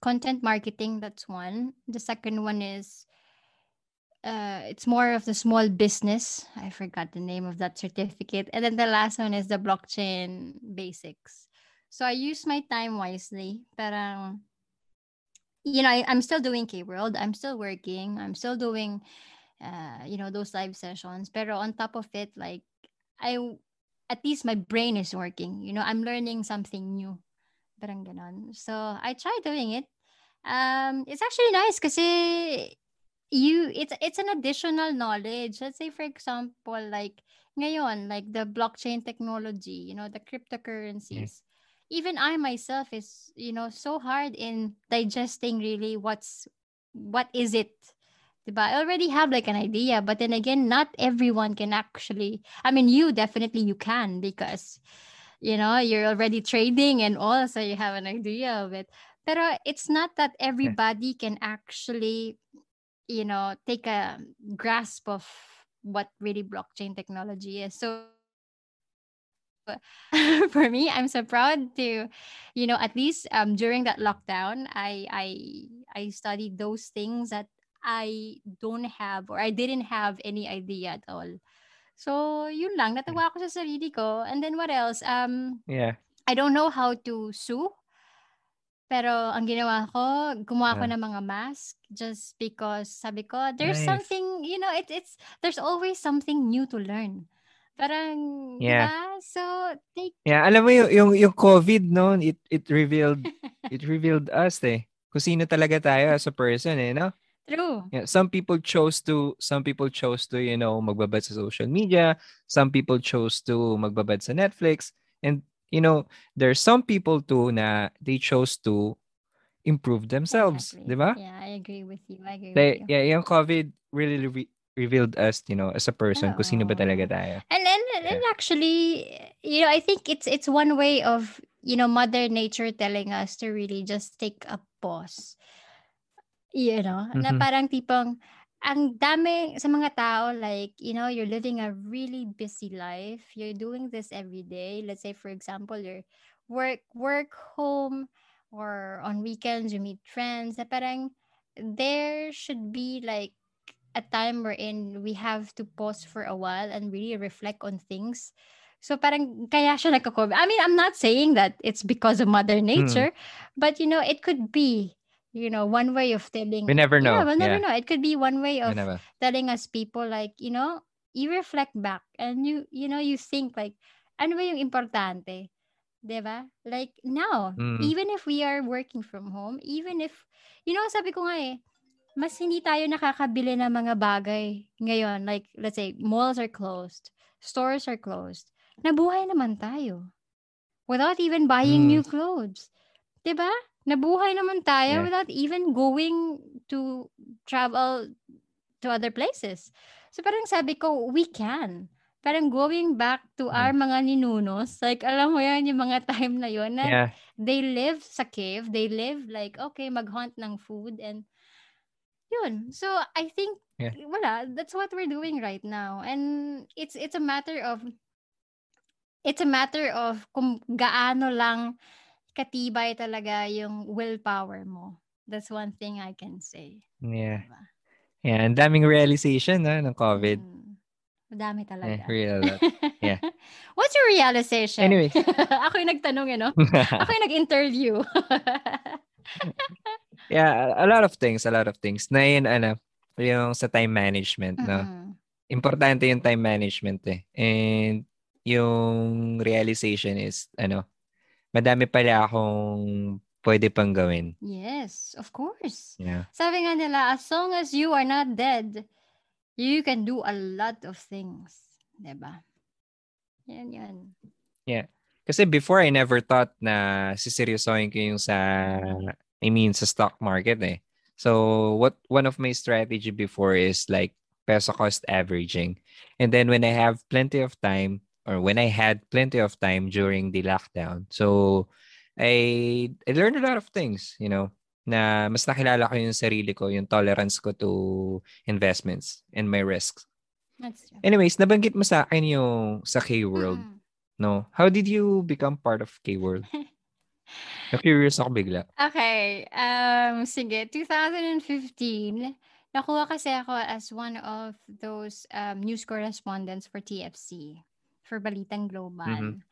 content marketing. That's one. The second one is uh it's more of the small business. I forgot the name of that certificate. And then the last one is the blockchain basics. So I use my time wisely. Parang you know, I, I'm still doing K World. I'm still working. I'm still doing uh, you know, those live sessions. Pero on top of it, like I at least my brain is working. You know, I'm learning something new. Parang ganon. So I try doing it. Um, it's actually nice kasi you it's it's an additional knowledge. Let's say for example, like ngayon, like the blockchain technology, you know, the cryptocurrencies. Even I myself is, you know, so hard in digesting really what's what is it. Diba? I already have like an idea, but then again, not everyone can actually. I mean, you definitely you can because you know you're already trading and all, so you have an idea of it. Pero it's not that hmm. everybody can actually, you know, take a grasp of what really blockchain technology is. So *laughs* for me, I'm so proud to, you know, at least um during that lockdown, I I I studied those things that I don't have or I didn't have any idea at all. So yun lang, natawa ako sa sarili ko. And then what else? Um, Yeah. I don't know how to sew. Pero ang ginawa ko, gumawa ko Ah. ng mga mask just because sabi ko, there's Nice. something, you know, it, it's, there's always something new to learn. Parang, Yeah. ba? So, take, Yeah, alam mo yung yung, yung COVID noon, it it revealed *laughs* it revealed us eh. Kung sino talaga tayo as a person eh, no? true. Yeah, some people chose to some people chose to, you know, magbabad sa social media, some people chose to magbabad sa Netflix, and you know, there's some people too na they chose to improve themselves, Exactly. 'di ba? Yeah, I agree with you. I agree Like, with you. yeah, yung COVID really re- revealed us, you know, as a person, kung sino ba Oo. talaga tayo. And and, and actually, you know, I think it's it's one way of you know Mother Nature telling us to really just take a pause. You know, na Mhm. parang tipong ang dami sa mga tao like you know you're living a really busy life you're doing this every day let's say for example you're work work home or on weekends you meet friends na parang there should be like a time wherein we have to pause for a while and really reflect on things. So parang kaya siya nagko-COVID. I mean, I'm not saying that it's because of Mother Nature, but you know, it could be, you know, one way of telling. We never know. Yeah, we'll never Yeah. know. It could be one way of telling us people like, you know, you reflect back and you, you know, you think like, ano ba yung importante? 'Di ba? Like now, Mm. even if we are working from home, even if, you know, sabi ko nga eh, mas hindi tayo nakakabili ng mga bagay ngayon. Like, let's say, malls are closed, stores are closed. Nabuhay naman tayo. Without even buying Mm. new clothes. ba? Nabuhay naman tayo Yeah. without even going to travel to other places. So parang sabi ko, we can. Parang going back to Mm. our mga ninunos, like alam mo yan, yung mga *laughs* time na yun, na Yeah. they live sa cave, they live like, okay, mag-hunt ng food and yun. So I think Yeah. wala, that's what we're doing right now. And it's it's a matter of it's a matter of kung gaano lang katibay talaga yung willpower mo. That's one thing I can say. Yeah. Diba? Yeah, ang daming realization na ng COVID. Mm. Madami Eh, talaga. real. lot. yeah. *laughs* What's your realization? Anyways. *laughs* Ako yung nagtanong, eh, no? *laughs* Ako yung nag-interview. *laughs* yeah, a lot of things, a lot of things. Na yun, ano, yung sa time management, no? Mm-mm. Importante yung time management eh. And yung realization is, ano, madami pala akong pwede pang gawin. Yes, of course. Yeah. Sabi nga nila, as long as you are not dead, you can do a lot of things. Diba? Yan, yan. Kasi before, I never thought na siseryosohin ko yung sa, I mean, sa stock market eh. So, what one of my strategy before is like peso cost averaging. And then when I have plenty of time, or when I had plenty of time during the lockdown, so I, I learned a lot of things, you know, na mas nakilala ko yung sarili ko, yung tolerance ko to investments and my risks. That's true. Anyways, nabanggit mo sa akin yung sa K-World, Mm. No? How did you become part of K-World? *laughs* Na-curious ako bigla. Okay. Um, sige. 2015, nakuha kasi ako as one of those um, news correspondents for TFC, for Balitang Global. Mhm.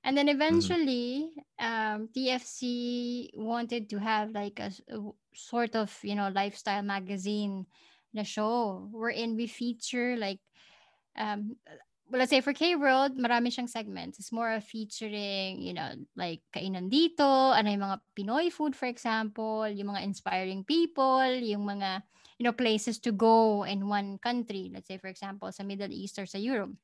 And then eventually, um, TFC wanted to have like a sort of, you know, lifestyle magazine na show wherein we feature like, um, let's say for K-World, marami siyang segments. It's more of featuring, you know, like kainan dito, ano yung mga Pinoy food, for example, yung mga inspiring people, yung mga, you know, places to go in one country. Let's say, for example, sa Middle East or sa Europe.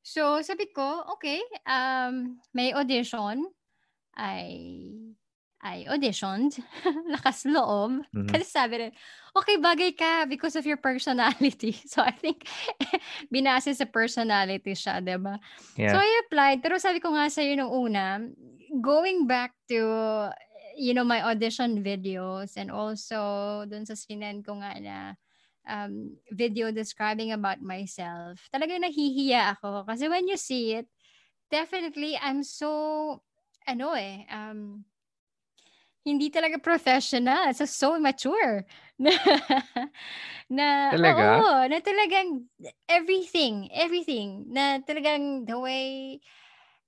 So, sabi ko, okay, um, may audition. I, I auditioned. *laughs* Lakas loob. Mhm. Kasi sabi rin, okay, bagay ka because of your personality. *laughs* So, I think, *laughs* binase sa personality siya, di ba? Yeah. So, I applied. Pero sabi ko nga sa'yo nung una, going back to, you know, my audition videos and also dun sa sinend ko nga na um, video describing about myself, talagang nahihiya ako. Kasi when you see it, definitely, I'm so, ano eh, um, hindi talaga professional. So, so mature. *laughs* na, na Talaga? Oo, na talagang everything, everything. Na talagang the way,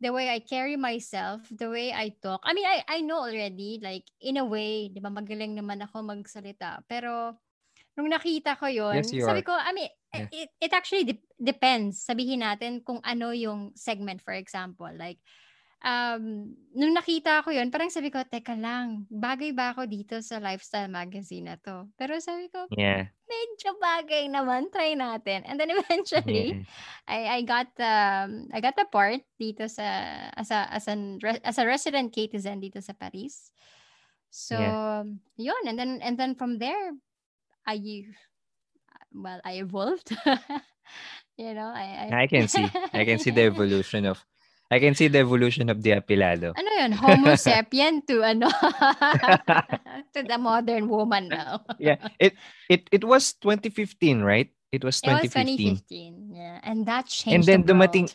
the way I carry myself, the way I talk. I mean, I, I know already, like, in a way, di ba, magaling naman ako magsalita. Pero, nung nakita ko yon Yes, sabi ko, I mean, Yeah. it, it actually dep- depends. Sabihin natin kung ano yung segment, for example. Like, um, nung nakita ko yon parang sabi ko, teka lang, bagay ba ako dito sa lifestyle magazine na to? Pero sabi ko, Yeah. medyo bagay naman, try natin. And then *laughs* eventually, yeah. I I got um I got the part dito sa as a as an as a resident citizen dito sa Paris. So, yun and then and then from there I well, I evolved. *laughs* you know, I, I can see. I can see the evolution of I can see the evolution of the apilado. ano yun, homo *laughs* sapien to ano *laughs* to the modern woman now. *laughs* Yeah. It it it was 2015, right? It was 2015. It was 2015. 2015. Yeah. And that changed And then the world. dumating-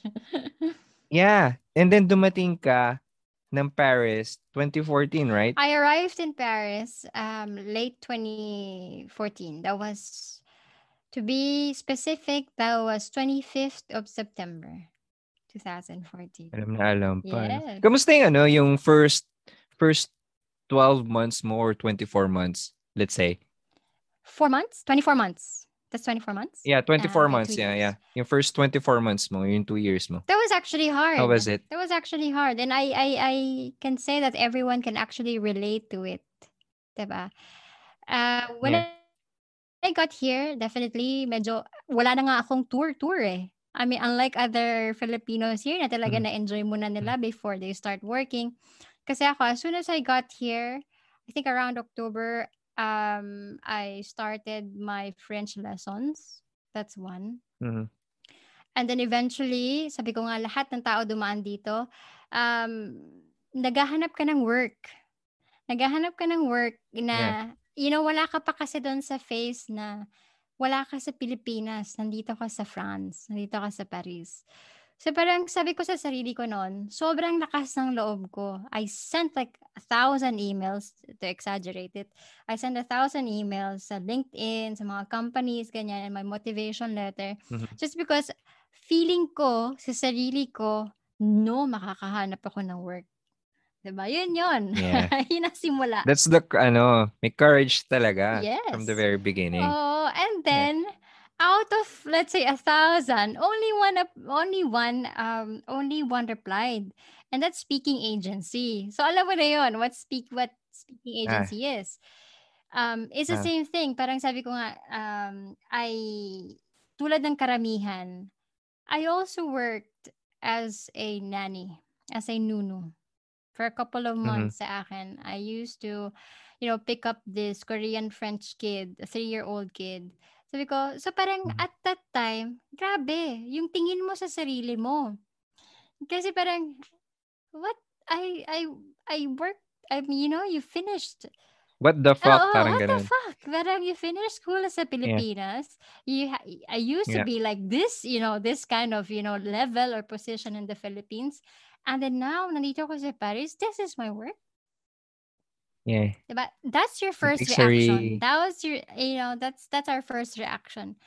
Yeah. And then dumating ka ng Paris 2014, right? I arrived in Paris um late 2014. That was to be specific, that was 25th of September 2014. Alam na alam pa. Yes. Kamusta yung ano, yung first first 12 months mo or 24 months, let's say? 4 months? 24 months. That's 24 months? Yeah, 24 okay, months. two Yeah, years. yeah. Yung first 24 months mo, yung 2 years mo. That was actually hard. How was it? That was actually hard. And I I I can say that everyone can actually relate to it. Diba? Uh, when Yeah. I got here, definitely medyo wala na nga akong tour tour eh. I mean, unlike other Filipinos here na talaga Mhm. na-enjoy muna nila before they start working. Kasi ako, as soon as I got here, I think around October, um, I started my French lessons. That's one. Mhm. And then eventually, sabi ko nga lahat ng tao dumaan dito, um, naghahanap ka ng work. Naghahanap ka ng work na, you know, wala ka pa kasi doon sa phase na wala ka sa Pilipinas, nandito ka sa France, nandito ka sa Paris. So parang sabi ko sa sarili ko noon, sobrang lakas ng loob ko. I sent like a thousand emails, to exaggerate it. I sent a thousand emails sa LinkedIn, sa mga companies, ganyan, and my motivation letter. Mhm. Just because feeling ko sa sarili ko, no, makakahanap ako ng work. Diba? Yun yun. Yeah. *laughs* yun ang simula. That's the, ano, may courage talaga yes. from the very beginning. Oh, and then out of let's say a thousand, only one only one um only one replied. And that's speaking agency. So alam mo na yun, what speak what speaking Ah. agency is. Um, it's the Ah. same thing. Parang sabi ko nga, um, I, tulad ng karamihan, I also worked as a nanny, as a nunu. For a couple of Mhm. months sa akin, I used to, you know, pick up this Korean French kid, a three-year-old kid. Sabi ko, so parang Mhm. at that time, grabe, yung tingin mo sa sarili mo. Kasi parang, what? I, I, I worked, I mean, you know, you finished What the fuck? Oo, Parang what ganun. the fuck? Parang you finish school sa Pilipinas. You ha- I used to be like this, you know, this kind of, you know, level or position in the Philippines. And then now, nandito ko sa Paris, this is my work. Yeah. Diba? That's your first a reaction. re- That was your, you know, that's that's our first reaction.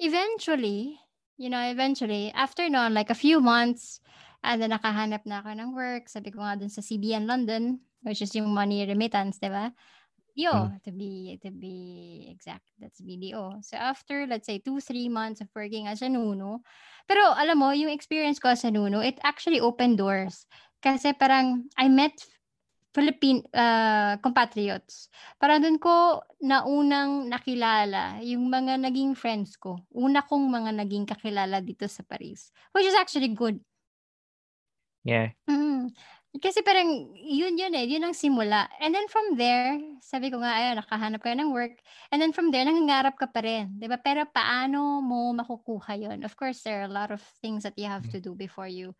Eventually, you know, eventually, after noon, like a few months, and then nakahanap na ako ng work. Sabi ko nga dun sa CBN London, which is yung money remittance, diba? BDO, to be to be exact. That's BDO. So after, let's say, two, three months of working as a Nuno, pero alam mo, yung experience ko as a Nuno, it actually opened doors. Kasi parang, I met Philippine uh, compatriots. Parang doon ko naunang nakilala yung mga naging friends ko. Una kong mga naging kakilala dito sa Paris. Which is actually good. Yeah. Mm. Kasi parang yun yun eh, yun ang simula. And then from there, sabi ko nga, ayun, nakahanap ka ng work. And then from there, nangangarap ka pa rin. 'di ba Pero paano mo makukuha yun? Of course, there are a lot of things that you have to do before you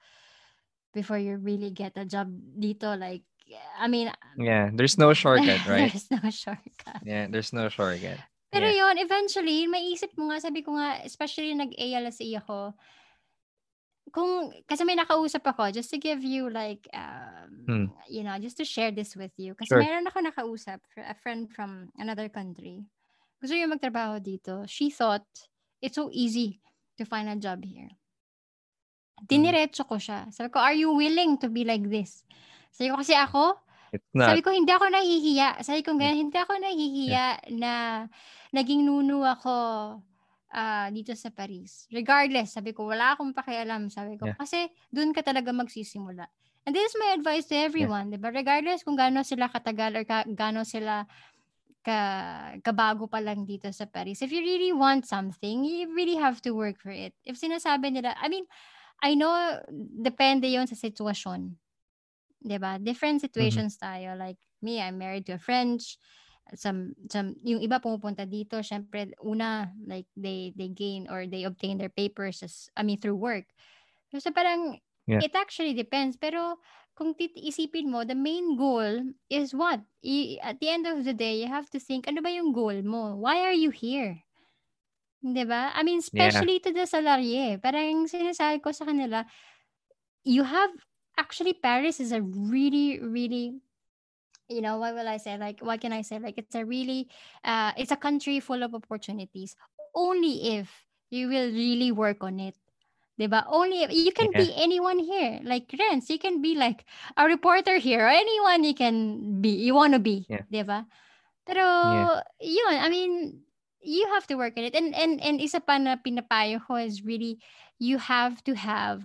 before you really get a job dito. Like, I mean, Yeah. There's no shortcut, *laughs* right? there's no shortcut. Yeah. There's no shortcut. Pero Yeah. yun, eventually, maisip mo nga, sabi ko nga, especially nag-ALSE ako, kung, kasi may nakausap ako, just to give you like, um, Hmm. you know, just to share this with you. Kasi Sure. meron ako nakausap, a friend from another country. Gusto niya magtrabaho dito. She thought it's so easy to find a job here. Diniretso ko siya. Sabi ko, are you willing to be like this? Sabi ko, kasi ako, It's not. sabi ko, hindi ako nahihiya. Sabi ko, ganyan, hindi ako nahihiya na naging nuno ako ah, dito sa Paris. Regardless, sabi ko, wala akong pakialam. Sabi ko, Yeah. kasi doon ka talaga magsisimula. And this is my advice to everyone, di ba? Regardless kung gaano sila katagal or ka, gaano sila ka, kabago pa lang dito sa Paris. If you really want something, you really have to work for it. If sinasabi nila, I mean, I know, depende yon sa sitwasyon. 'di ba? Different situations tayo. Like me, I'm married to a French. Some some yung iba pumupunta dito, syempre una like they they gain or they obtain their papers as I mean through work. So parang Yeah. it actually depends pero kung isipin mo, the main goal is what? I- at the end of the day, you have to think, ano ba yung goal mo? Why are you here? 'Di ba? I mean, especially to the salary. Parang sinasabi ko sa kanila, you have actually Paris is a really really you know what will I say like what can I say like it's a really uh it's a country full of opportunities only if you will really work on it Diba? Only if, you can be anyone here. Like Renz, you can be like a reporter here or anyone you can be. You want to be. Yeah. Diba? Pero, Yeah. yun, I mean, you have to work on it. And, and, and isa pa na pinapayo ko is really, you have to have,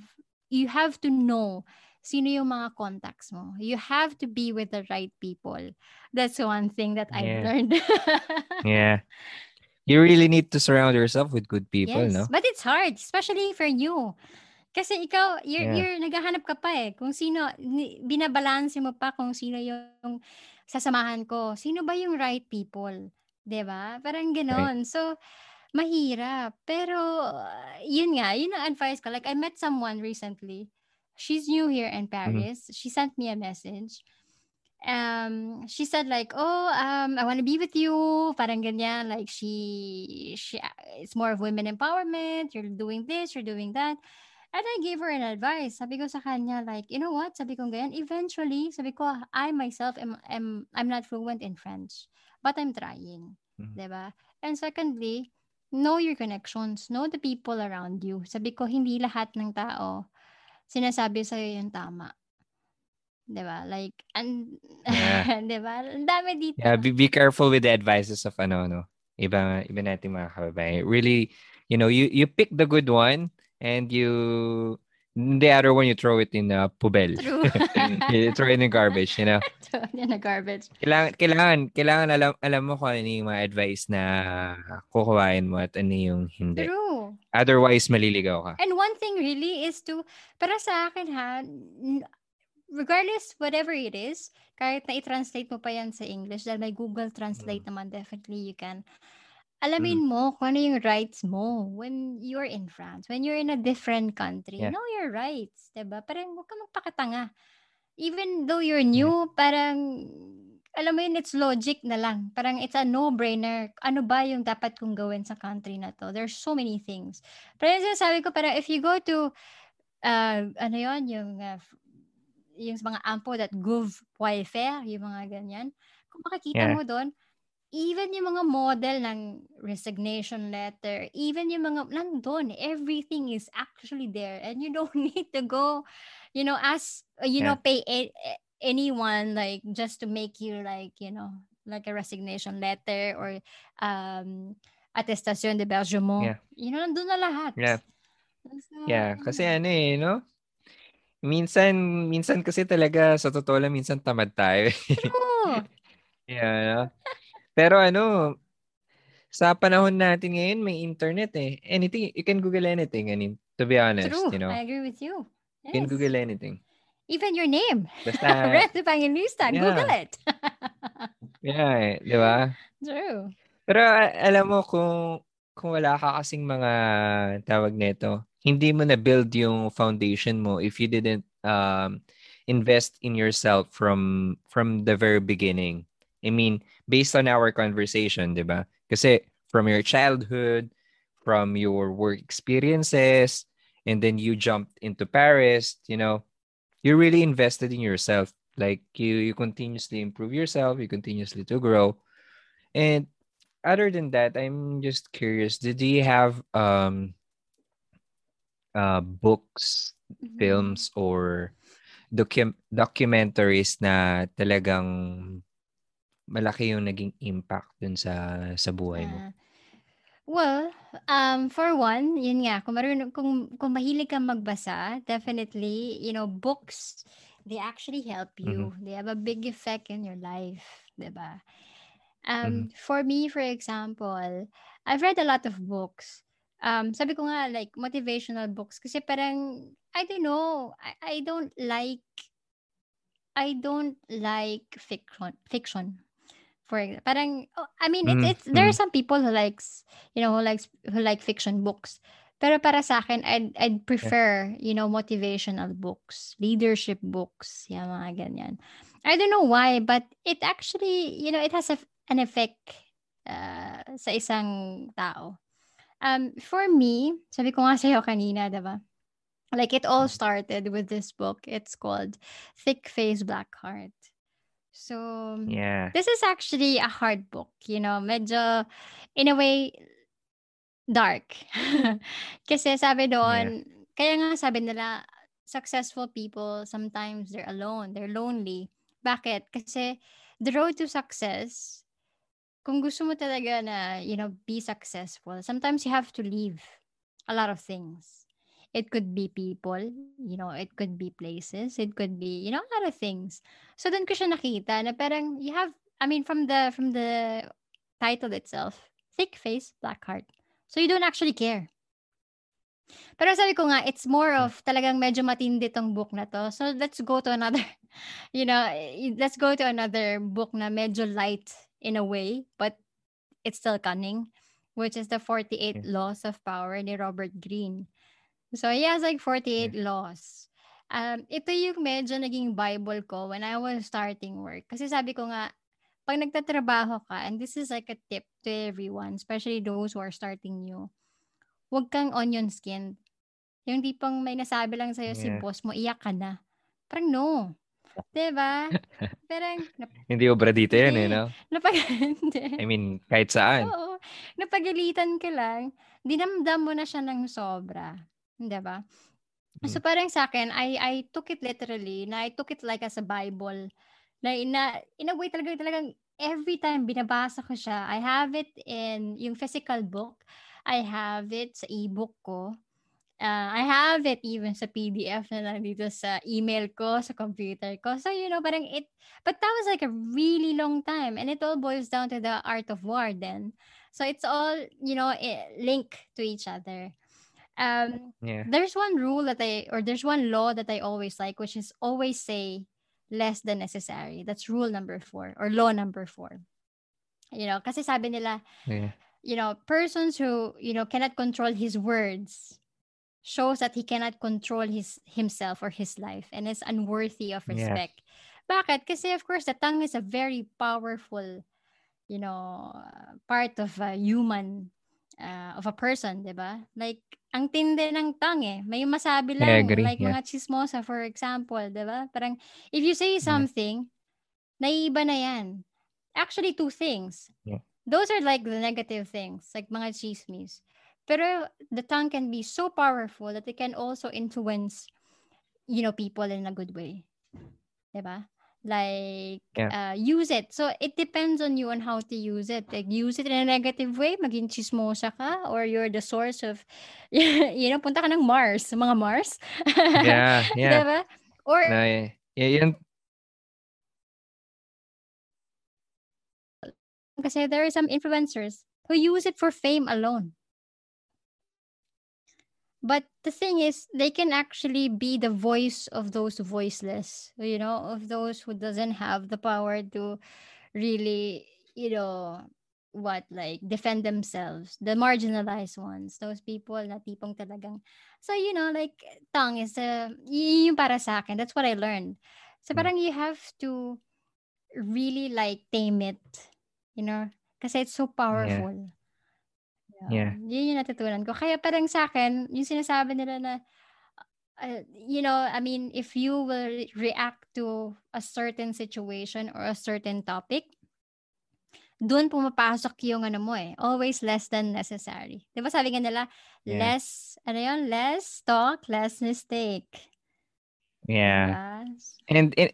you have to know sino yung mga contacts mo. You have to be with the right people. That's one thing that I've Yeah. learned. *laughs* Yeah. You really need to surround yourself with good people, yes, no? but it's hard, especially for you. Kasi ikaw, you're, Yeah. you're naghahanap ka pa eh. Kung sino, binabalanse mo pa kung sino yung sasamahan ko. Sino ba yung right people? 'Di ba? Parang ganon. So, mahirap. Pero, yun nga, yun ang advice ko. Like, I met someone recently. She's new here in Paris. She sent me a message. Um, she said like, oh, um, I want to be with you. Parang ganyan. Like, she, she, it's more of women empowerment. You're doing this, you're doing that. And I gave her an advice. Sabi ko sa kanya, like, you know what? Sabi ko ganyan, eventually, sabi ko, I myself am, am I'm not fluent in French, but I'm trying. Mhm. 'di ba? And secondly, know your connections, know the people around you. Sabi ko, hindi lahat ng tao sinasabi sa yung tama. 'Di ba? Like, and, Yeah. *laughs* 'di ba? Ang dami dito. Yeah, be, be careful with the advices of ano, no? Iba, iba natin mga kababayan. Really, you know, you, you pick the good one and you, the other one, you throw it in a pubel. True. *laughs* you throw it in garbage, you know? *laughs* Throw it in the garbage. Kailangan, kailangan, kailangan alam, alam mo kung ano yung mga advice na kukuhain mo at ano yung hindi. True. Otherwise, maliligaw ka. And one thing really is to, para sa akin ha, regardless whatever it is, kahit na i-translate mo pa yan sa English, dahil may Google Translate naman, definitely you can. Alamin mo kung ano yung rights mo when you're in France, when you're in a different country. Yeah. Know your rights, 'di ba? Parang huwag ka magpakatanga. Even though you're new, parang alam mo yun, it's logic na lang. Parang it's a no-brainer. Ano ba yung dapat kong gawin sa country na to? There's so many things. Pero yung sinasabi ko, parang if you go to, uh, ano yon yung, uh, yung mga ampo that gov welfare, yung mga ganyan. Kung makikita Yeah. mo doon, even yung mga model ng resignation letter, even yung mga, nandun, everything is actually there. And you don't *laughs* need to go, you know, ask, uh, you know, pay a- a- anyone like just to make you like, you know, like a resignation letter or um attestation de bergement. Yeah. You know, nandun na lahat. Yeah. So, Yeah, kasi ano eh, no? Minsan, minsan kasi talaga, sa totoo lang, minsan tamad tayo. True. *laughs* yeah, no? Pero ano, sa panahon natin ngayon, may internet eh. Anything, you can Google anything, I mean, to be honest, True. you know. I agree with you. You can Yes. Google anything. Even your name. Basta, *laughs* Red Evangelista. yeah. Google it. *laughs* yeah, eh, di ba? True. Pero alam mo kung kung wala ka kasing mga tawag nito, hindi mo na build yung foundation mo if you didn't um invest in yourself from from the very beginning. I mean, based on our conversation, 'di ba? Kasi from your childhood, from your work experiences, and then you jumped into Paris, you know, you really invested in yourself. Like you you continuously improve yourself, you continuously to grow. And other than that, I'm just curious. Did you have um uh books, Mhm. films, or docu- documentaries na talagang malaki yung naging impact dun sa sa buhay mo? Ah, well, um, for one, yun nga, kung, marunong, kung, kung mahilig kang magbasa, definitely, you know, books, they actually help you. They have a big effect in your life, diba? Um, For me, for example, I've read a lot of books. Um, sabi ko nga, like, motivational books. Kasi parang, I don't know, I, I don't like, I don't like fiction. Fiction. For parang, oh, I mean, it's, Mm, it's, there are mm. some people who likes, you know, who likes, who like fiction books. Pero para sa akin, I'd, I'd prefer, you know, motivational books, leadership books, yeah, mga ganyan. I don't know why, but it actually, you know, it has a, an effect uh, sa isang tao. Um, for me, sabi ko nga sa'yo kanina, diba? Like, it all started with this book. It's called Thick Face, Black Heart. So, Yeah. this is actually a hard book, you know, medyo, in a way, dark. *laughs* Kasi sabi doon, kaya nga sabi nila, successful people, sometimes they're alone, they're lonely. Bakit? Kasi the road to success, kung gusto mo talaga na, you know, be successful, sometimes you have to leave a lot of things. It could be people, you know, it could be places, it could be, you know, a lot of things. So doon ko siya nakita na parang you have, I mean, from the from the title itself, thick face, black heart. So you don't actually care. Pero sabi ko nga, it's more of talagang medyo matindi tong book na to. So let's go to another, *laughs* you know, eh, let's go to another book na medyo light in a way, but it's still cunning, which is the 48 Laws of Power ni Robert Greene. So he has like 48 laws. Um, ito yung medyo naging Bible ko when I was starting work. Kasi sabi ko nga, pag nagtatrabaho ka, and this is like a tip to everyone, especially those who are starting new, huwag kang onion skinned. Yung tipong may nasabi lang sa'yo si Yeah. boss mo, iyak ka na. Parang no. 'Di ba? *laughs* Parang nap- Hindi obra dito yan eh, no? napag. *laughs* I mean, kahit saan. Oo. Napagalitan ka lang, dinamdam mo na siya ng sobra. 'Di ba? So Mm. parang sa akin, I I took it literally, na I took it like as a Bible. Na, na in a way talaga talagang every time binabasa ko siya, I have it in yung physical book, I have it sa ebook ko. Uh, I have it even sa PDF na nandito sa email ko, sa computer ko. So, you know, parang it, but that was like a really long time. And it all boils down to the art of war then. So, it's all, you know, i- link to each other. Um, Yeah. there's one rule that I, or there's one law that I always like, which is always say less than necessary. That's rule number four, or law number four. You know, kasi sabi nila, Yeah. you know, persons who, you know, cannot control his words shows that he cannot control his himself or his life and is unworthy of respect. Bakit? Kasi of course, the tongue is a very powerful, you know, part of a human, uh, of a person, di ba? Like, ang tindi ng tongue eh. May masabi lang. I agree, like yeah. mga chismosa, for example, di ba? Parang, if you say something, naiiba na yan. Actually, two things. Yeah. Those are like the negative things, like mga chismis. Pero the tongue can be so powerful that it can also influence, you know, people in a good way. Diba? Like, Yeah. uh, use it. So, it depends on you on how to use it. Like, use it in a negative way, maging chismosa ka, or you're the source of, *laughs* you know, punta ka ng Mars, mga Mars. *laughs* Yeah, yeah. Diba? Or, Na, y- yun, Kasi there are some influencers who use it for fame alone. But the thing is, they can actually be the voice of those voiceless, you know, of those who doesn't have the power to really, you know, what like defend themselves, the marginalized ones, those people na tipong talagang. So you know, like tongue is a y- yung para sa akin. That's what I learned. So Mm. parang you have to really like tame it, you know, because it's so powerful. Yeah. Yun yung natutunan ko. Kaya parang sa akin, yung sinasabi nila na, uh, you know, I mean, if you will re- react to a certain situation or a certain topic, doon pumapasok yung ano mo eh. Always less than necessary. Di ba sabi nga nila, Yeah. less, ano yun, less talk, less mistake. yeah. Diba? And in,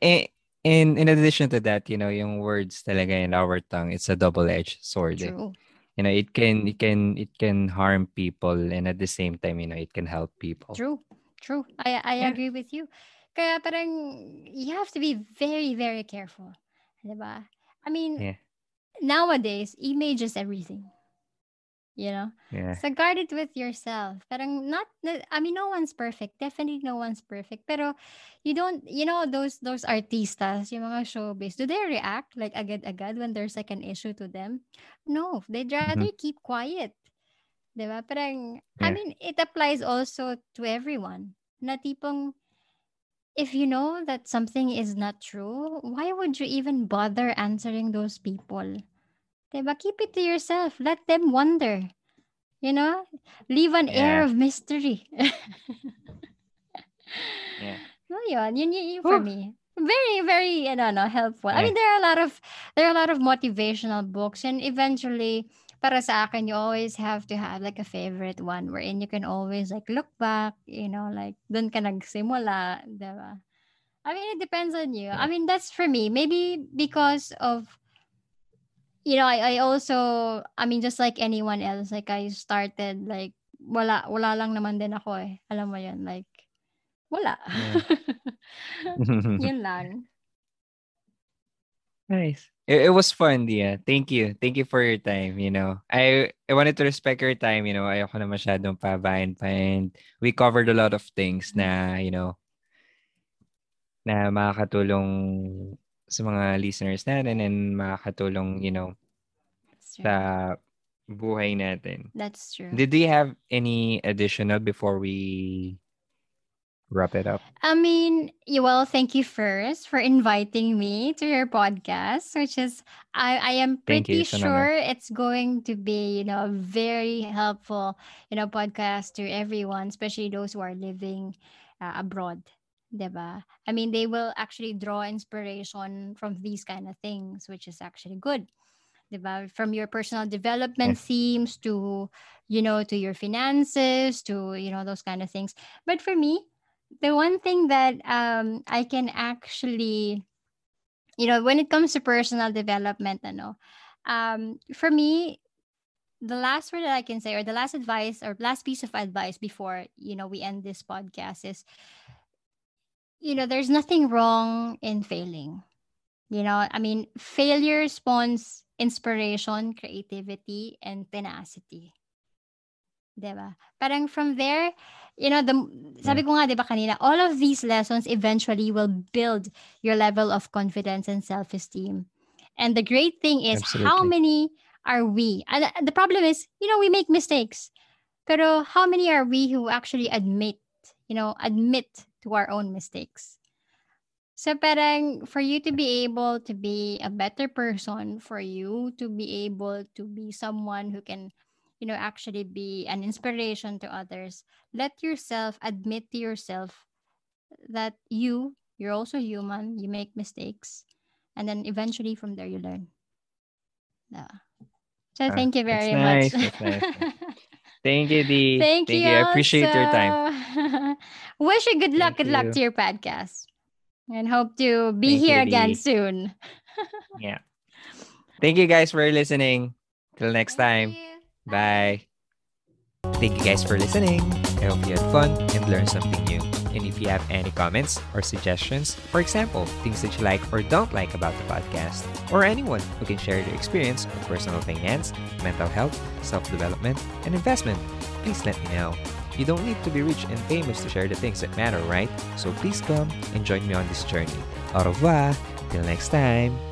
in in addition to that, you know, yung words talaga in our tongue, it's a double-edged sword. eh. You know, it can it can it can harm people and at the same time, you know, it can help people. True. True. I I Yeah. agree with you. Kaya parang you have to be very very careful. 'Di ba? I mean, Yeah. nowadays image is everything. You know? Yeah. So guard it with yourself. Parang not i mean no one's perfect. Definitely no one's perfect. Pero you don't you know those those artistas, yung mga showbiz, do they react like agad-agad when there's like an issue to them? No, they'd rather mm-hmm. keep quiet ba? Parang I mean it applies also to everyone. Na tipong if you know that something is not true, why would you even bother answering those people? Diba? Keep it to yourself. Let them wonder. You know? Leave an air of mystery. Yeah. *laughs* No, yun. Yun, yun, yun for me. Very, very, ano, no, helpful. I mean, there are a lot of, there are a lot of motivational books and eventually, para sa akin, you always have to have like a favorite one wherein you can always like look back, you know, like, dun ka nagsimula, diba? I mean, it depends on you. I mean, that's for me. Maybe because of, you know, I, I also, I mean, just like anyone else, like I started like, wala, wala lang naman din ako eh. Alam mo yun, like, wala. *laughs* yun *laughs* lang. Nice. It, it was fun, Dia. Thank you. Thank you for your time, you know. I I wanted to respect your time, you know. Ayoko na masyadong pabayan pa and we covered a lot of things na, you know, na makakatulong sa mga listeners natin and makakatulong, you know, That's true. sa buhay natin. That's true. Did we have any additional before we wrap it up? I mean, well, thank you first for inviting me to your podcast, which is I, I am pretty you. Sure it's going to be, you know, a very helpful, you know, podcast to everyone, especially those who are living uh, abroad. Diba? I mean, they will actually draw inspiration from these kind of things, which is actually good. Diba? From your personal development themes to, you know, to your finances, to, you know, those kind of things. But for me, the one thing that um I can actually you know when it comes to personal development ano um for me the last word that I can say or the last advice or last piece of advice before you know we end this podcast is you know there's nothing wrong in failing you know I mean failure spawns inspiration creativity and tenacity Diba? Parang from there, you know, the sabi ko nga 'di ba kanina, all of these lessons eventually will build your level of confidence and self-esteem. And the great thing is how many are we? And uh, the problem is, you know, we make mistakes. Pero how many are we who actually admit, you know, admit to our own mistakes? So parang for you to be able to be a better person, for you to be able to be someone who can, you know, actually be an inspiration to others, let yourself admit to yourself that you, you're also human, you make mistakes, and then eventually from there you learn. Yeah. So Ah, thank you that's very nice, much. nice. *laughs* Thank you, Dee. Thank, you. I appreciate your time. *laughs* Wish you good luck. Thank good luck to your podcast. And hope to be Thank you, here again Dee. soon. *laughs* Yeah. Thank you guys for listening. Till next time. You. Bye. Thank you guys for listening. I hope you had fun and learned something new. If you have any comments or suggestions, for example, things that you like or don't like about the podcast, or anyone who can share their experience on personal finance, mental health, self development, and investment, please let me know. You don't need to be rich and famous to share the things that matter, right? So please come and join me on this journey. Au revoir. Till next time.